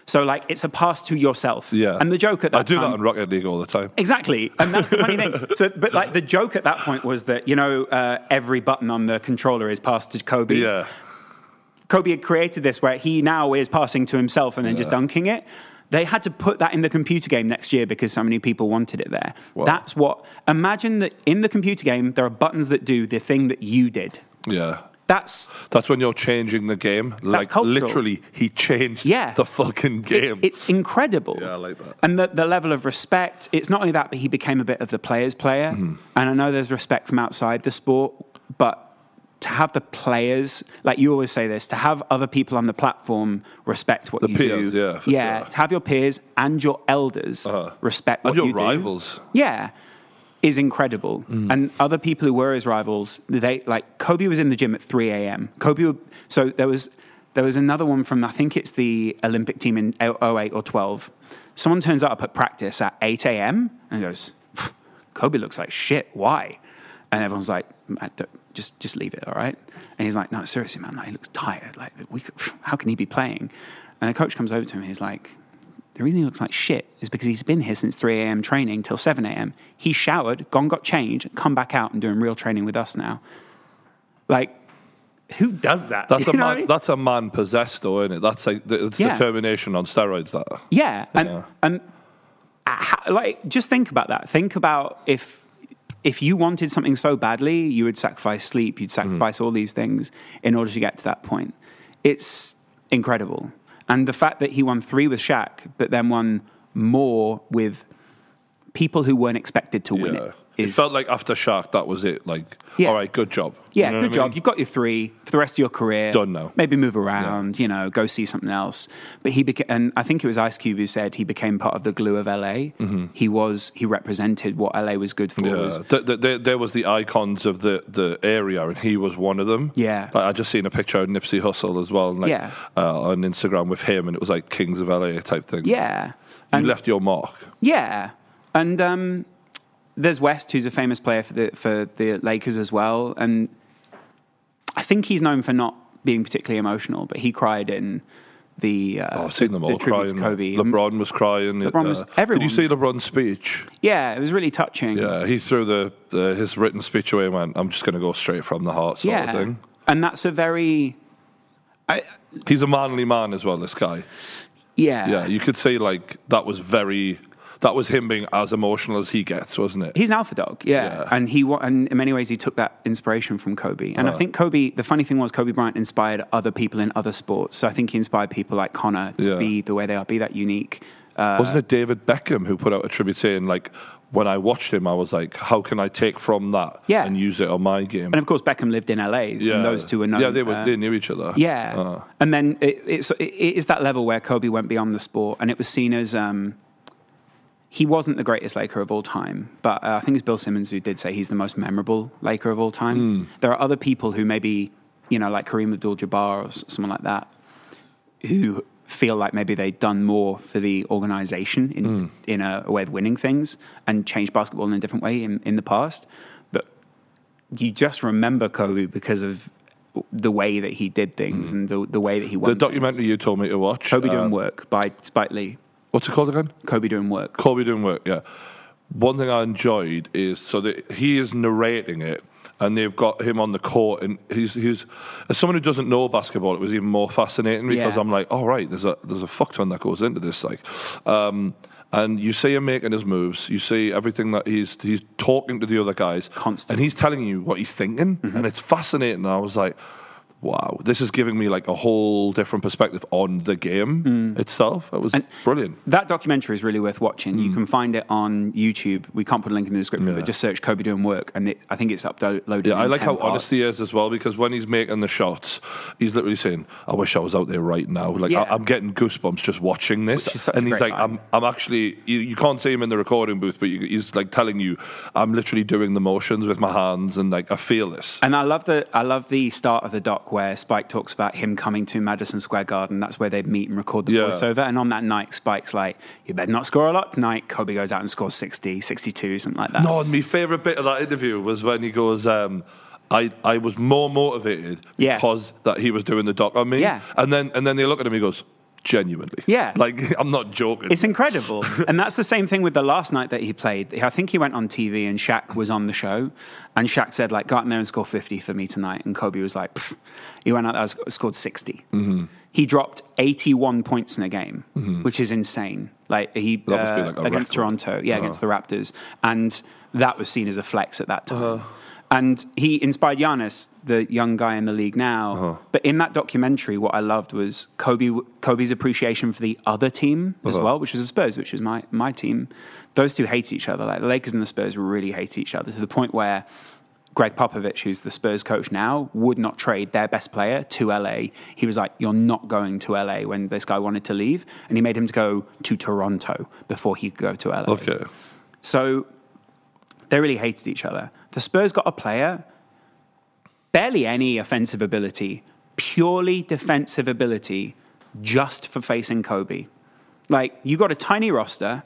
So, like, it's a pass to yourself. Yeah. And the joke at that I do time, that in Rocket League all the time. Exactly, and that's the funny thing. So, but like the joke at that point was that you know uh, every button on the controller is passed to Kobe. Yeah. Kobe had created this where he now is passing to himself and then just dunking it. They had to put that in the computer game next year because so many people wanted it there. That's what. Imagine that in the computer game there are buttons that do the thing that you did. Yeah. That's That's when you're changing the game. like literally, he changed Yeah. the fucking game. It's incredible. Yeah, I like that. And the, the level of respect, it's not only that, but he became a bit of the player's player. Mm-hmm. And I know there's respect from outside the sport, but to have the players, like you always say this, to have other people on the platform respect what The you peers, do. yeah, for yeah, sure. to have your peers and your elders Uh-huh. respect what your you do. Your rivals. Yeah. Is incredible. Mm. And other people who were his rivals, they like Kobe was in the gym at 3 a.m. Kobe, would, so there was there was another one from I think it's the Olympic team in 08 or 12. Someone turns up at practice at 8 a.m. and goes, Kobe looks like shit. Why? And everyone's like, just just leave it, all right? And he's like, no, seriously, man, like, he looks tired. Like, we how can he be playing? And the coach comes over to him. He's like, the reason he looks like shit is because he's been here since 3 a.m. training till 7 a.m. He showered, gone, got changed, come back out and doing real training with us now. Like, who does that? That's You a man. I mean? That's a man possessed, though, isn't it? That's like it's Yeah. determination on steroids. That Yeah, and Yeah. and uh, like just think about that. Think about if if you wanted something so badly, you would sacrifice sleep, you'd sacrifice all these things in order to get to that point. It's incredible, and the fact that he won three with Shaq, but then won more with people who weren't expected to win it. It is felt like after Shaq, that was it. Like, Yeah. all right, good job. Yeah, You know good job. mean? You've got your three for the rest of your career. Done now. Maybe move around, you know, go see something else. But he became, and I think it was Ice Cube who said he became part of the glue of LA. He was, he represented what LA was good for. Mm-hmm. Yeah, Was, th- th- there, there was the icons of the, the area, and he was one of them. Yeah. like, I just seen a picture of Nipsey Hussle as well, and, like, Yeah. uh, on Instagram with him, and it was like Kings of LA type thing. yeah, you and left your mark. yeah, and um, there's West, who's a famous player for the for the Lakers as well, and I think he's known for not being particularly emotional, but he cried in the. Uh, Oh, I've seen the, them all to crying. Kobe. LeBron was crying. LeBron was- uh, everyone. Did you see LeBron's speech? Yeah, it was really touching. Yeah, he threw the, the his written speech away and went, "I'm just going to go straight from the heart." Sort yeah, of thing. and that's a very. I, He's a manly man as well. This guy. yeah, Yeah, you could say like that was very. That was him being as emotional as he gets, wasn't it? He's an alpha dog, yeah, Yeah. and he and in many ways he took that inspiration from Kobe. And I think Kobe. The funny thing was Kobe Bryant inspired other people in other sports. So I think he inspired people like Conor to Yeah. be the way they are, be that unique. Uh, Wasn't it David Beckham who put out a tribute saying like, when I watched him, I was like, how can I take from that Yeah. and use it on my game? and of course Beckham lived in LA. yeah, and those two were known. Yeah, they were. uh, they knew each other. Yeah, Uh, and then it, it's it is that level where Kobe went beyond the sport, and it was seen as um, he wasn't the greatest Laker of all time, but uh, I think it's Bill Simmons who did say he's the most memorable Laker of all time. Hmm. There are other people who maybe you know like Kareem Abdul-Jabbar or someone like that who feel like maybe they'd done more for the organization in Hmm. in a, a way of winning things and changed basketball in a different way in, in the past, but you just remember Kobe because of the way that he did things and the, the way that he won. The documentary you told me to watch. Kobe uh, Doing Work by Spike Lee. What's it called again? Kobe Doing Work. Kobe doing work, yeah. One thing I enjoyed is so that he is narrating it, and they've got him on the court, and he's he's as someone who doesn't know basketball, it was even more fascinating because Yeah. I'm like, all right, there's a there's a fuck ton that goes into this, like, um, and you see him making his moves, you see everything that he's he's talking to the other guys, Constant. and he's telling you what he's thinking, and it's fascinating. And I was like. Wow, this is giving me like a whole different perspective on the game itself. It was brilliant. That documentary is really worth watching. You can find it on YouTube. We can't put a link in the description, Mm. Yeah. but just search Kobe Doing Work, and it, I think it's uploaded. Yeah, I like how parts. honest he is as well because when he's making the shots, he's literally saying, "I wish I was out there right now." Like Yeah. I, am getting goosebumps just watching this, Which is such and he's like, guy. "I'm, I'm actually." You, you can't see him in the recording booth, but you, he's like telling you, "I'm literally doing the motions with my hands, and like I feel this." And I love the I love the start of the doc where Spike talks about him coming to Madison Square Garden. That's where they meet and record the Yeah. voiceover. And on that night, Spike's like, "You better not score a lot tonight." Kobe goes out and scores 60, 62, something like that. No, and my favorite bit of that interview was when he goes, um, I, I was more motivated Yeah. because that he was doing the doc on me. Yeah. And then and then they look at him, and he goes, genuinely. Yeah. Like I'm not joking. It's incredible. and that's the same thing with the last night that he played. I think he went on TV and Shaq was on the show. And Shaq said, like, go out there and score 50 for me tonight. And Kobe was like, "Pff." he went out there and scored 60. Mm-hmm. He dropped 81 points in a game, which is insane. Like, he, That must be uh, like against record. Uh-huh. Toronto, yeah, against the Raptors. And that was seen as a flex at that time. Uh-huh. And he inspired Giannis, the young guy in the league now. Uh-huh. But in that documentary, what I loved was Kobe, Kobe's appreciation for the other team as Uh-huh. well, which was the Spurs, which was my, my team. Those two hate each other. Like the Lakers and the Spurs really hate each other to the point where Gregg Popovich, who's the Spurs coach now, would not trade their best player to LA. He was like, You're not going to LA when this guy wanted to leave. And he made him to go to Toronto before he could go to LA. okay. So they really hated each other. The Spurs got a player, barely any offensive ability, purely defensive ability, just for facing Kobe. Like, you got a tiny roster,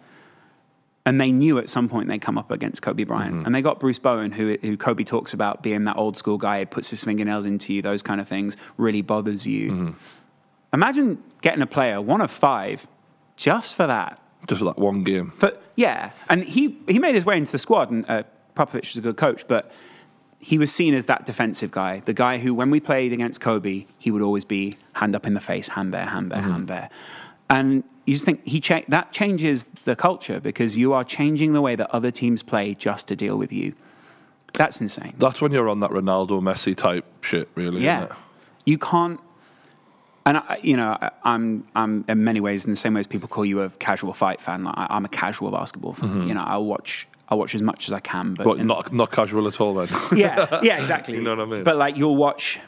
and they knew at some point they'd come up against Kobe Bryant. And they got Bruce Bowen, who, who Kobe talks about being that old school guy who puts his fingernails into you, those kind of things, really bothers you. Imagine getting a player, one of five, just for that. Just for that one game. But yeah, and he he made his way into the squad, and uh, Popovich was a good coach, but he was seen as that defensive guy, the guy who, when we played against Kobe, he would always be hand up in the face, hand there, hand there, hand mm-hmm. there, and you just think he cha- that changes the culture because you are changing the way that other teams play just to deal with you. That's insane. That's when you're on that Ronaldo Messi type shit, really. Yeah. You can't. And I, you know, I'm I'm in many ways in the same way as people call you a casual fight fan. Like, I, I'm a casual basketball fan. Mm-hmm. You know, I'll watch I'll watch as much as I can. But in- not not casual at all then. yeah, yeah, exactly. You know what I mean? But like you'll watch,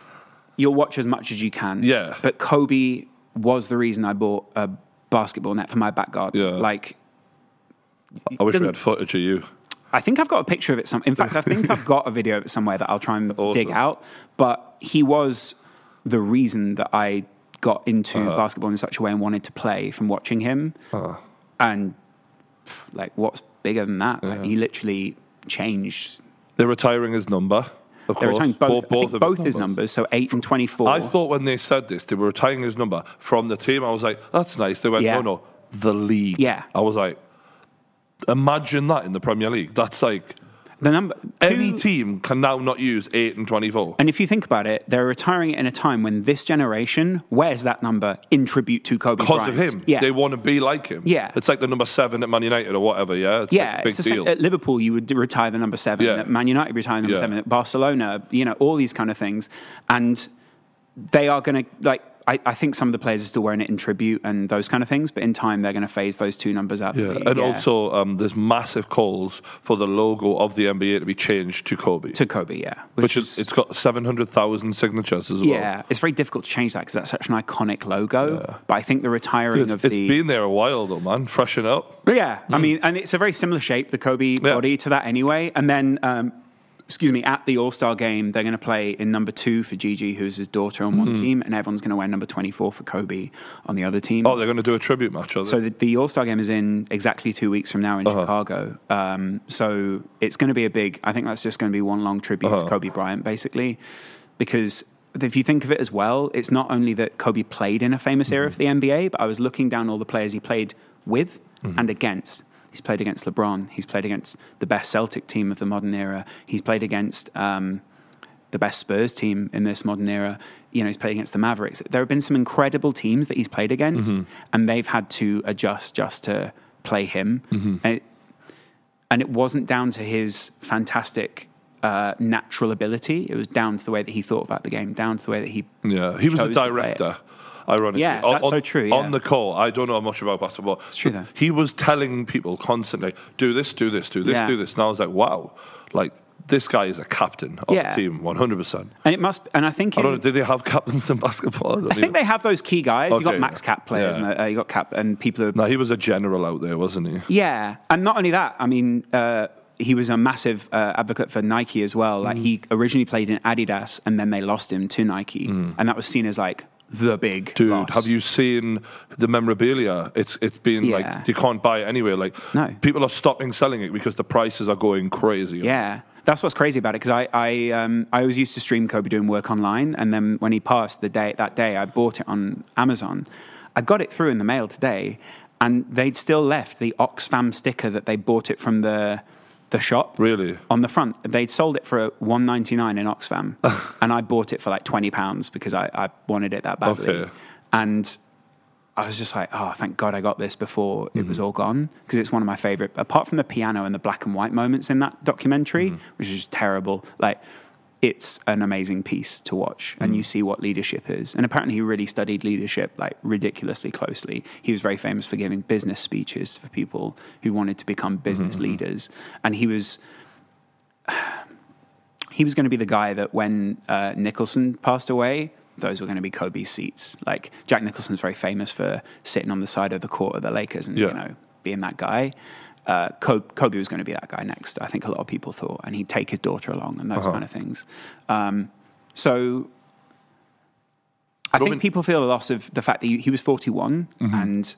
you'll watch as much as you can. Yeah. But Kobe was the reason I bought a basketball net for my back garden. Yeah. Like I wish we had footage of you. I think I've got a picture of it. Some, in fact, I think I've got a video of it somewhere that I'll try and dig out. But he was the reason that I got into Uh-huh. basketball in such a way and wanted to play from watching him. And like, what's bigger than that? Like, he literally changed. They're retiring his number. Of They were course. retiring both, think of both his numbers, so eight and twenty-four. I thought when they said this, they were retiring his number from the team. I was like, that's nice. They went, oh, Yeah. no, no, the league. Yeah. I was like, imagine that in the Premier League. That's like the number any two- team can now not use eight and twenty-four. And if you think about it, they're retiring it in a time when this generation wears that number in tribute to Kobe Because Bryant. of him, Yeah. they want to be like him. Yeah. it's like the number seven at Man United or whatever. Yeah, it's yeah, big it's the same- deal. At Liverpool, you would retire the number seven. Yeah. At Man United, retire the number Yeah. seven. At Barcelona, you know, all these kind of things. And they are going to, like, I, I think some of the players are still wearing it in tribute and those kind of things. But in time, they're going to phase those two numbers out. yeah. and also um, there's massive calls for the logo of the NBA to be changed to Kobe, to Kobe, yeah. which is it's got seven hundred thousand signatures as well. Yeah, it's very difficult to change that because that's such an iconic logo. Yeah. But I think the retiring Dude, of it's the It's been there a while though, man. Freshen up. But yeah, I mean, and it's a very similar shape, the Kobe body to that anyway. And then, um, excuse me, at the All Star game, they're going to play in number two for Gigi, who's his daughter on one hmm. team, and everyone's going to wear number 24 for Kobe on the other team. Oh, they're going to do a tribute match. Are they? So the, the All Star game is in exactly two weeks from now in uh-huh. Chicago. Um, so it's going to be a big. I think that's just going to be one long tribute to uh-huh. Kobe Bryant, basically, because if you think of it as well, it's not only that Kobe played in a famous era mm-hmm. for the NBA, but I was looking down all the players he played with mm-hmm. and against. He's played against LeBron. He's played against the best Celtic team of the modern era. He's played against. Um, the best Spurs team in this modern era. You know, he's played against the Mavericks. There have been some incredible teams that he's played against, and they've had to adjust just to play him. And, it, and it wasn't down to his fantastic uh, natural ability. It was down to the way that he thought about the game, down to the way that he. Yeah, he was a chose to play it. director. Ironically, Yeah, On- that's so true, yeah. On the call, I don't know much about basketball. It's true, though. He was telling people constantly, "Do this, do this, do this, Yeah. do this," and I was like, "Wow, like this guy is a captain of Yeah. the team, one hundred percent." And it must. And I think. I don't know. Did they have captains in basketball? don't I think they have those key guys. you got max yeah. cap players, Yeah. and uh, you got cap and people who No, he was a general out there, wasn't he? Yeah, and not only that, I mean, uh, he was a massive uh, advocate for Nike as well. Like he originally played in Adidas, and then they lost him to Nike, and that was seen as like the big Dude, loss. have you seen the memorabilia? It's it's been Yeah. like you can't buy it anywhere. Like No. people are stopping selling it because the prices are going crazy. Yeah, that's what's crazy about it because I I um, I always used to stream Kobe doing work online, and then when he passed the day that day, I bought it on Amazon. I got it through in the mail today, and they'd still left the Oxfam sticker that they bought it from the the shop. Really? On the front, they'd sold it for one ninety nine in Oxfam, and I bought it for like twenty pounds because I, I wanted it that badly. Okay. And I was just like, oh, thank God I got this before it Mm-hmm. was all gone because it's one of my favorite. Apart from the piano and the black and white moments in that documentary, Mm-hmm. which is just terrible, like it's an amazing piece to watch, and Mm. you see what leadership is. And apparently, he really studied leadership like ridiculously closely. He was very famous for giving business speeches for people who wanted to become business Mm-hmm. leaders, and he was he was going to be the guy that when uh, Nicholson passed away, those were going to be Kobe's seats. Like Jack Nicholson's very famous for sitting on the side of the court of the Lakers and Yeah. you know being that guy. Uh, Kobe, was going to be that guy next. I think a lot of people thought, and he'd take his daughter along and those Uh-huh. kind of things. Um, so I Robin- think people feel a loss of the fact that he, he was 41 Mm-hmm. and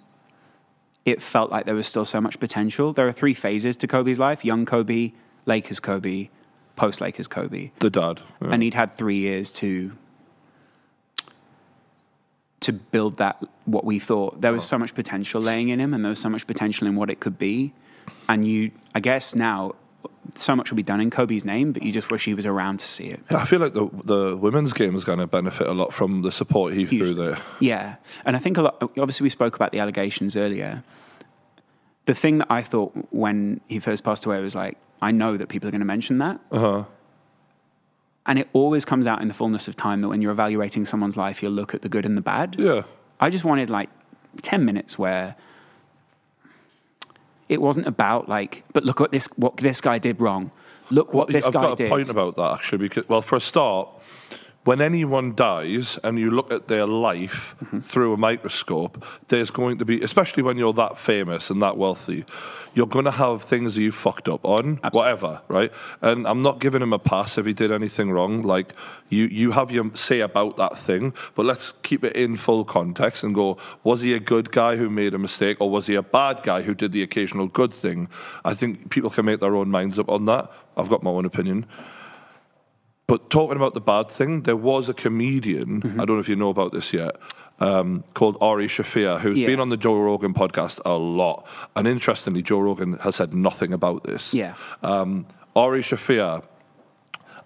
it felt like there was still so much potential. There are three phases to Kobe's life: young Kobe, Lakers Kobe, post Lakers Kobe, The dad. yeah. and he'd had three years to to build that what we thought there was so much potential laying in him and there was so much potential in what it could be and you i guess now so much will be done in kobe's name but you just wish he was around to see it Yeah, I feel like the the women's game is going to benefit a lot from the support he threw there. Yeah, and I think a lot. Obviously, we spoke about the allegations earlier. The thing that I thought when he first passed away was like, I know that people are going to mention that, Uh huh. And it always comes out in the fullness of time that when you're evaluating someone's life, you'll look at the good and the bad. Yeah. I just wanted like 10 minutes where it wasn't about like, but look what this what this guy did wrong. Look what this guy did. I've guy got a did. point about that actually because well for a start when anyone dies and you look at their life Mm-hmm. through a microscope, there's going to be, especially when you're that famous and that wealthy, you're going to have things that you fucked up on, whatever, right? And I'm not giving him a pass if he did anything wrong. Like you, you have your say about that thing, but let's keep it in full context and go: Was he a good guy who made a mistake, or was he a bad guy who did the occasional good thing? I think people can make their own minds up on that. I've got my own opinion. But talking about the bad thing, there was a comedian, Mm-hmm. I don't know if you know about this yet, um, called Ari Shaffir, who's Yeah. been on the Joe Rogan podcast a lot. And interestingly, Joe Rogan has said nothing about this. Yeah. Um, Ari Shaffir,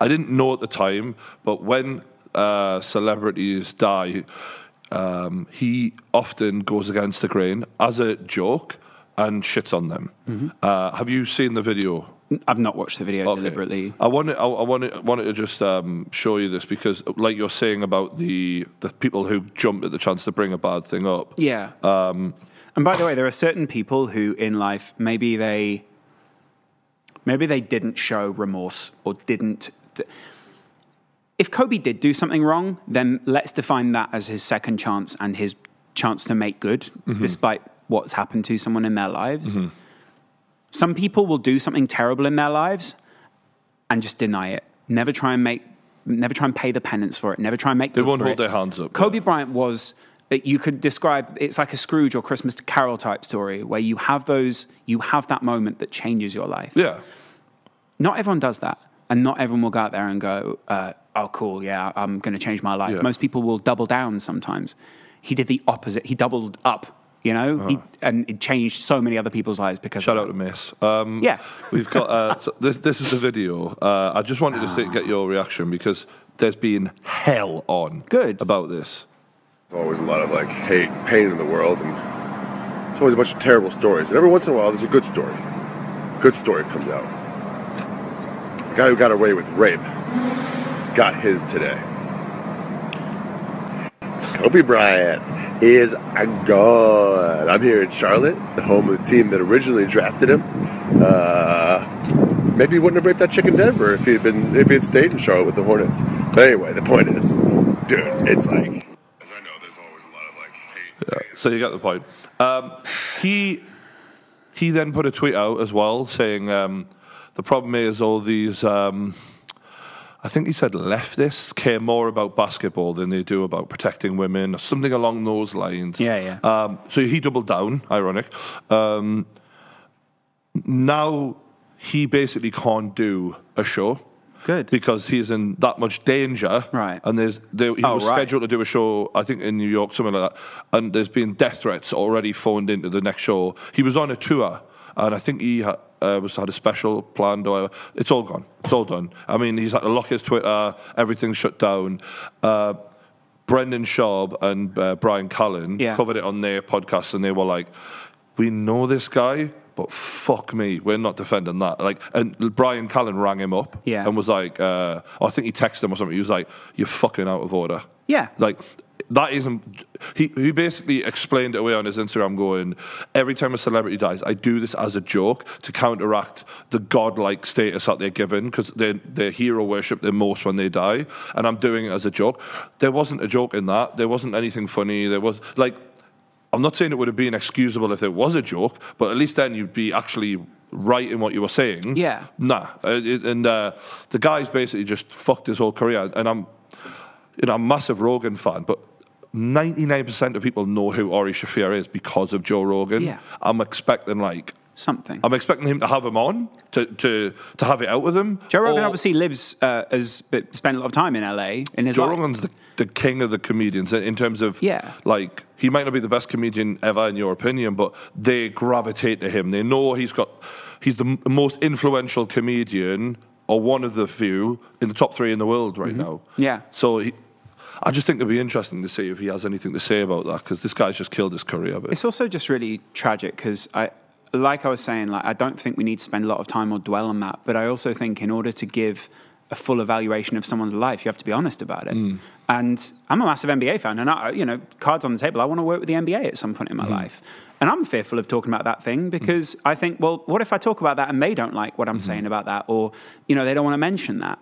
I didn't know at the time, but when uh, celebrities die, um, he often goes against the grain as a joke and shits on them. Mm-hmm. Uh, have you seen the video? I've not watched the video Okay. deliberately. I wanted, I, I wanted, wanted to just um, show you this because, like you're saying about the the people who jump at the chance to bring a bad thing up. Yeah. Um, and by the way, there are certain people who in life maybe they maybe they didn't show remorse or didn't. Th- if Kobe did do something wrong, then let's define that as his second chance and his chance to make good, despite what's happened to someone in their lives. Some people will do something terrible in their lives and just deny it. Never try and make, never try and pay the penance for it. Never try and make. They won't hold it. their hands up. Kobe Bryant was. You could describe it's like a Scrooge or Christmas Carol type story where you have those, you have that moment that changes your life. Yeah. Not everyone does that, and not everyone will go out there and go, uh, "Oh, cool, yeah, I'm going to change my life." Yeah. Most people will double down. Sometimes he did the opposite. He doubled up. You know, he, and it changed so many other people's lives because. Shout of out to Miss. Um, Yeah. we've got uh, so this. This is the video. Uh, I just wanted to see, get your reaction because there's been hell on Good. about this. There's always a lot of like hate, pain in the world, and there's always a bunch of terrible stories. And every once in a while, there's a good story. A good story comes out. A guy who got away with rape got his today. Kobe Bryant is a god. I'm here in Charlotte, the home of the team that originally drafted him. Uh, maybe he wouldn't have raped that chick in Denver if he had been if he had stayed in Charlotte with the Hornets. But anyway, the point is, dude, it's like as I know, there's always a lot of like hate. So you get the point. Um, he he then put a tweet out as well saying um, the problem is all these. Um, I think he said leftists care more about basketball than they do about protecting women, or something along those lines. Yeah, yeah. Um, so he doubled down. Ironic. Um, now he basically can't do a show. Good. Because he's in that much danger. Right. And there's there, he Oh, was right. scheduled to do a show, I think in New York, something like that. And there's been death threats already phoned into the next show. He was on a tour, and I think he ha- uh, was had a special planned or. It's all gone. It's all done. I mean, he's had to lock his Twitter. Everything's shut down. Uh, Brendan Schaub and uh, Bryan Callen Yeah. covered it on their podcast, and they were like, "We know this guy." But fuck me, we're not defending that. Like, and Bryan Callen rang him up Yeah. and was like, uh, I think he texted him or something. He was like, "You're fucking out of order." Yeah. Like that isn't. He he basically explained it away on his Instagram, going, "Every time a celebrity dies, I do this as a joke to counteract the godlike status that they're given because they they hero worship the most when they die, and I'm doing it as a joke." There wasn't a joke in that. There wasn't anything funny. There was like. I'm not saying it would have been excusable if it was a joke, but at least then you'd be actually right in what you were saying. Yeah. Nah. Uh, And uh, the guy's basically just fucked his whole career. And I'm, you know, I'm a massive Rogan fan, but 99% of people know who Ari Shaffir is because of Joe Rogan. Yeah. I'm expecting like Something. I'm expecting him to have him on to to, to have it out with him. Joe Rogan Or- obviously lives uh, as but spent a lot of time in LA in his Joe life. Rogan's the, the king of the comedians in, in terms of Yeah. like he might not be the best comedian ever in your opinion, but they gravitate to him. They know he's got he's the m- most influential comedian or one of the few in the top three in the world right now. Mm-hmm. Yeah. So he, I just think it'd be interesting to see if he has anything to say about that because this guy's just killed his career. But It's also just really tragic because I, like I was saying, like I don't think we need to spend a lot of time or dwell on that. But I also think in order to give a full evaluation of someone's life. You have to be honest about it. Mm. And I'm a massive NBA fan, and I, you know, cards on the table. I want to work with the NBA at some point in my mm. life. And I'm fearful of talking about that thing mm. because I think, well, what if I talk about that and they don't like what I'm mm-hmm. saying about that, or you know, they don't want to mention that?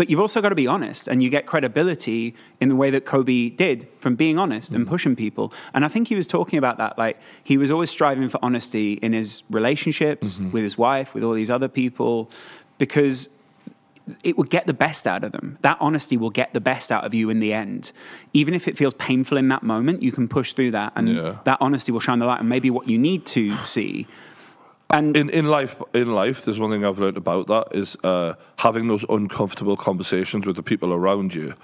But you've also got to be honest, and you get credibility in the way that Kobe did from being honest and mm. pushing people. And I think he was talking about that. Like, he was always striving for honesty in his relationships mm-hmm. with his wife, with all these other people, because it will get the best out of them. That honesty will get the best out of you in the end. Even if it feels painful in that moment, you can push through that, and Yeah. that honesty will shine the light on maybe what you need to see. And in in life in life there's one thing i've learned about that is uh, having those uncomfortable conversations with the people around you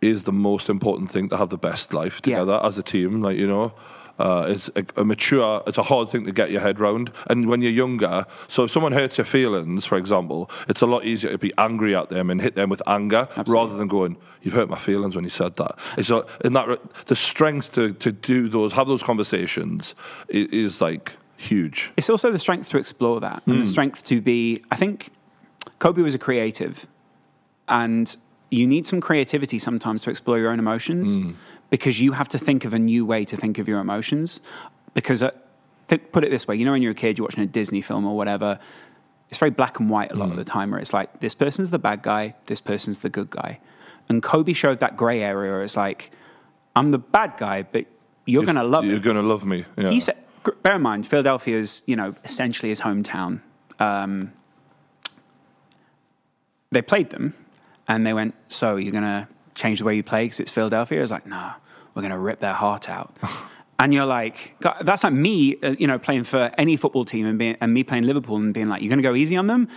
is the most important thing to have the best life Yeah. together as a team like you know? Uh, it's a, a mature it's a hard thing to get your head round. And when you're younger so if someone hurts your feelings for example it's a lot easier to be angry at them and hit them with anger rather than going you've hurt my feelings when you said that. It's a, in that the strength to, to do those have those conversations is, is like huge it's also the strength to explore that and the hmm. strength to be i think kobe was a creative and you need some creativity sometimes to explore your own emotions hmm. because you have to think of a new way to think of your emotions because uh, th- put it this way you know when you're a kid you're watching a disney film or whatever it's very black and white a lot of the hmm. time where it's like this person's the bad guy this person's the good guy and kobe showed that gray area where it's like i'm the bad guy but you're going to love me. You're going to love me. Yeah. he said, bear in mind, Philadelphia is, you know, essentially his hometown. Um, they played them and they went, So you're going to change the way you play because it's Philadelphia? I was like, No, we're going to rip their heart out. and you're like, that's like me, uh, you know, playing for any football team and, being, and me playing Liverpool and being like, You're going to go easy on them?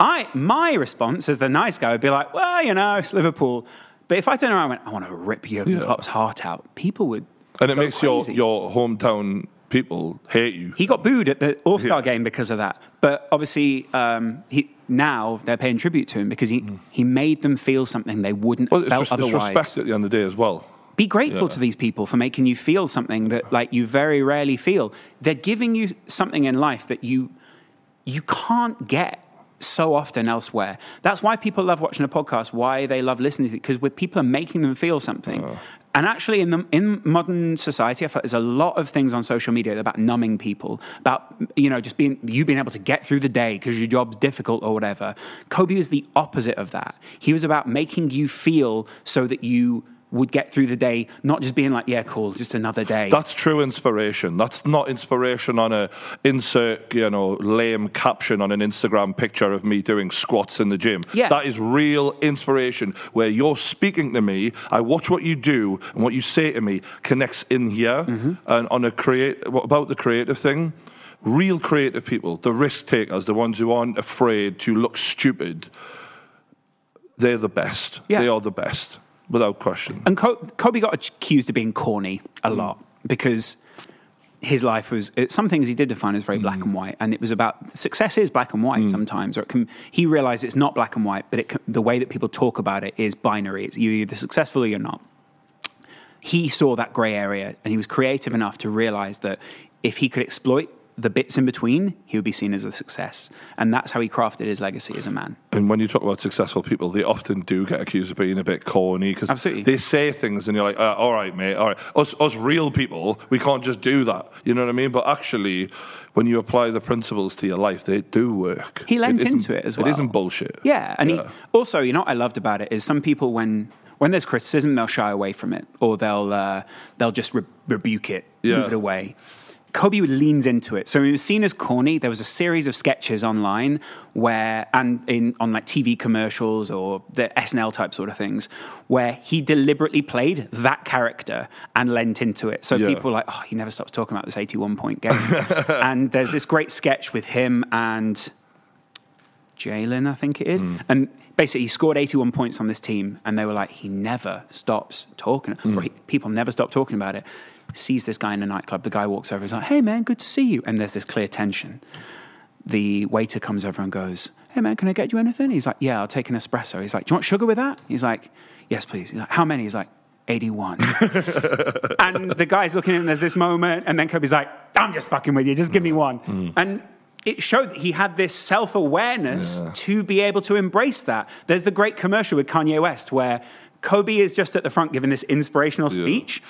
I, my response as the nice guy would be like, Well, you know, it's Liverpool. But if I turned around and went, I want to rip Jurgen Yeah. Klopp's heart out, people would. and it makes your, your hometown people hate you. He got booed at the All Star Yeah. game because of that. But obviously, um, he, now they're paying tribute to him because he, he made them feel something they wouldn't well, have felt res- it's otherwise. respect at the end of the day as well. Be grateful Yeah. to these people for making you feel something that like you very rarely feel. They're giving you something in life that you you can't get so often elsewhere. That's why people love watching a podcast, why they love listening to it, because with people are making them feel something. And actually, in the in modern society, I feel there's a lot of things on social media about numbing people, about you know just being you being able to get through the day because your job's difficult or whatever. Kobe was the opposite of that. He was about making you feel so that you would get through the day, not just being like, yeah, cool, just another day. That's true inspiration. That's not inspiration on a insert, you know, lame caption on an Instagram picture of me doing squats in the gym. Yeah. That is real inspiration where you're speaking to me. I watch what you do and what you say to me connects in here. Mm-hmm. And on a create, what about the creative thing? Real creative people, the risk takers, the ones who aren't afraid to look stupid, they're the best. Yeah. They are the best, without question. And Kobe got accused of being corny a Mm. lot because his life was some things he did define as very black Mm. and white, and it was about success is black and white sometimes, or it can, he realized it's not black and white, but it can, the way that people talk about it is binary. It's you're either successful or you're not. He saw that gray area, and he was creative enough to realize that if he could exploit the bits in between, he would be seen as a success, and that's how he crafted his legacy as a man. And when you talk about successful people, they often do get accused of being a bit corny because they say things and you're like, uh, all right, mate, all right. Us, us real people, we can't just do that. You know what I mean? But actually, when you apply the principles to your life, they do work. He lent into it as well. It isn't bullshit. Yeah, and Yeah. he also, you know, what I loved about it is some people when when there's criticism, they'll shy away from it, or they'll uh, they'll just re- rebuke it, Yeah. move it away. Kobe leans into it. So he was seen as corny, there was a series of sketches online where, and in on like TV commercials or the SNL type sort of things, where he deliberately played that character and lent into it. So Yeah. people were like, oh, he never stops talking about this 81 point game. and there's this great sketch with him and Jalen, I think it is. Mm. And basically, he scored 81 points on this team, and they were like, he never stops talking, or mm. he, people never stop talking about it. Sees this guy in a nightclub, the guy walks over, he's like, hey man, good to see you. And there's this clear tension. The waiter comes over and goes, hey man, can I get you anything? He's like, yeah, I'll take an espresso. He's like, do you want sugar with that? He's like, yes, please. He's like, how many? He's like, 81. and the guy's looking at him, there's this moment, and then Kobe's like, I'm just fucking with you, just give me one. Mm. Mm. And it showed that he had this self awareness to be able to embrace that. There's the great commercial with Kanye West where Kobe is just at the front giving this inspirational speech.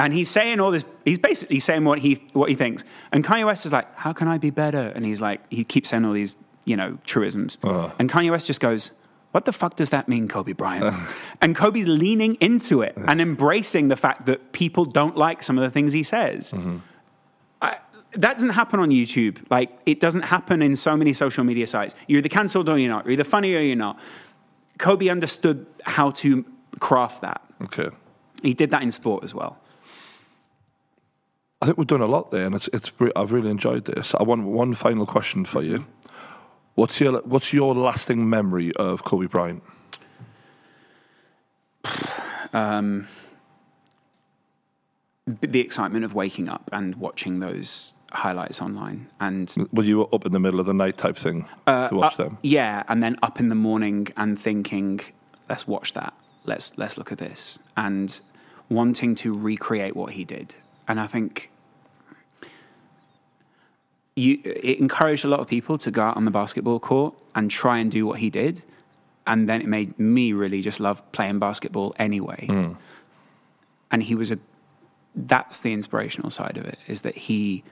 And he's saying all this. He's basically saying what he what he thinks. And Kanye West is like, "How can I be better?" And he's like, he keeps saying all these, you know, truisms. And Kanye West just goes, "What the fuck does that mean, Kobe Bryant?" and Kobe's leaning into it and embracing the fact that people don't like some of the things he says. Mm-hmm. I, that doesn't happen on YouTube. Like it doesn't happen in so many social media sites. You're either cancelled or you're not. You're either funny or you're not. Kobe understood how to craft that. Okay. He did that in sport as well. I think we've done a lot there, and it's it's. I've really enjoyed this. I want one final question for you. What's your What's your lasting memory of Kobe Bryant? the excitement of waking up and watching those highlights online and Were you were up in the middle of the night type thing to watch uh, them? yeah and then up in the morning and thinking let's watch that let's let's look at this and wanting to recreate what he did and i think you it encouraged a lot of people to go out on the basketball court and try and do what he did. And then it made me really just love playing basketball anyway. Hmm. And he was a that's the inspirational side of it is that he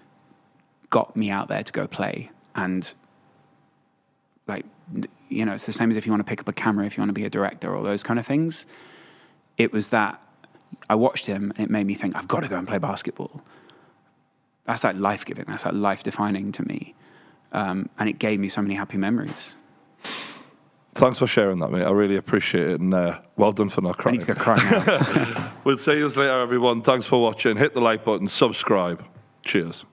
got me out there to go play. And like you know it's the same as if you want to pick up a camera if you want to be a director or those kind of things. It was that i watched him and it made me think i've got to go and play basketball that's like life giving that's like life defining to me um, and it gave me so many happy memories Thanks for sharing that, mate. I really appreciate it, and uh, well done for not crying. i crying. need to go cry now We'll see you later, everyone. Thanks for watching. Hit the like button, subscribe. Cheers.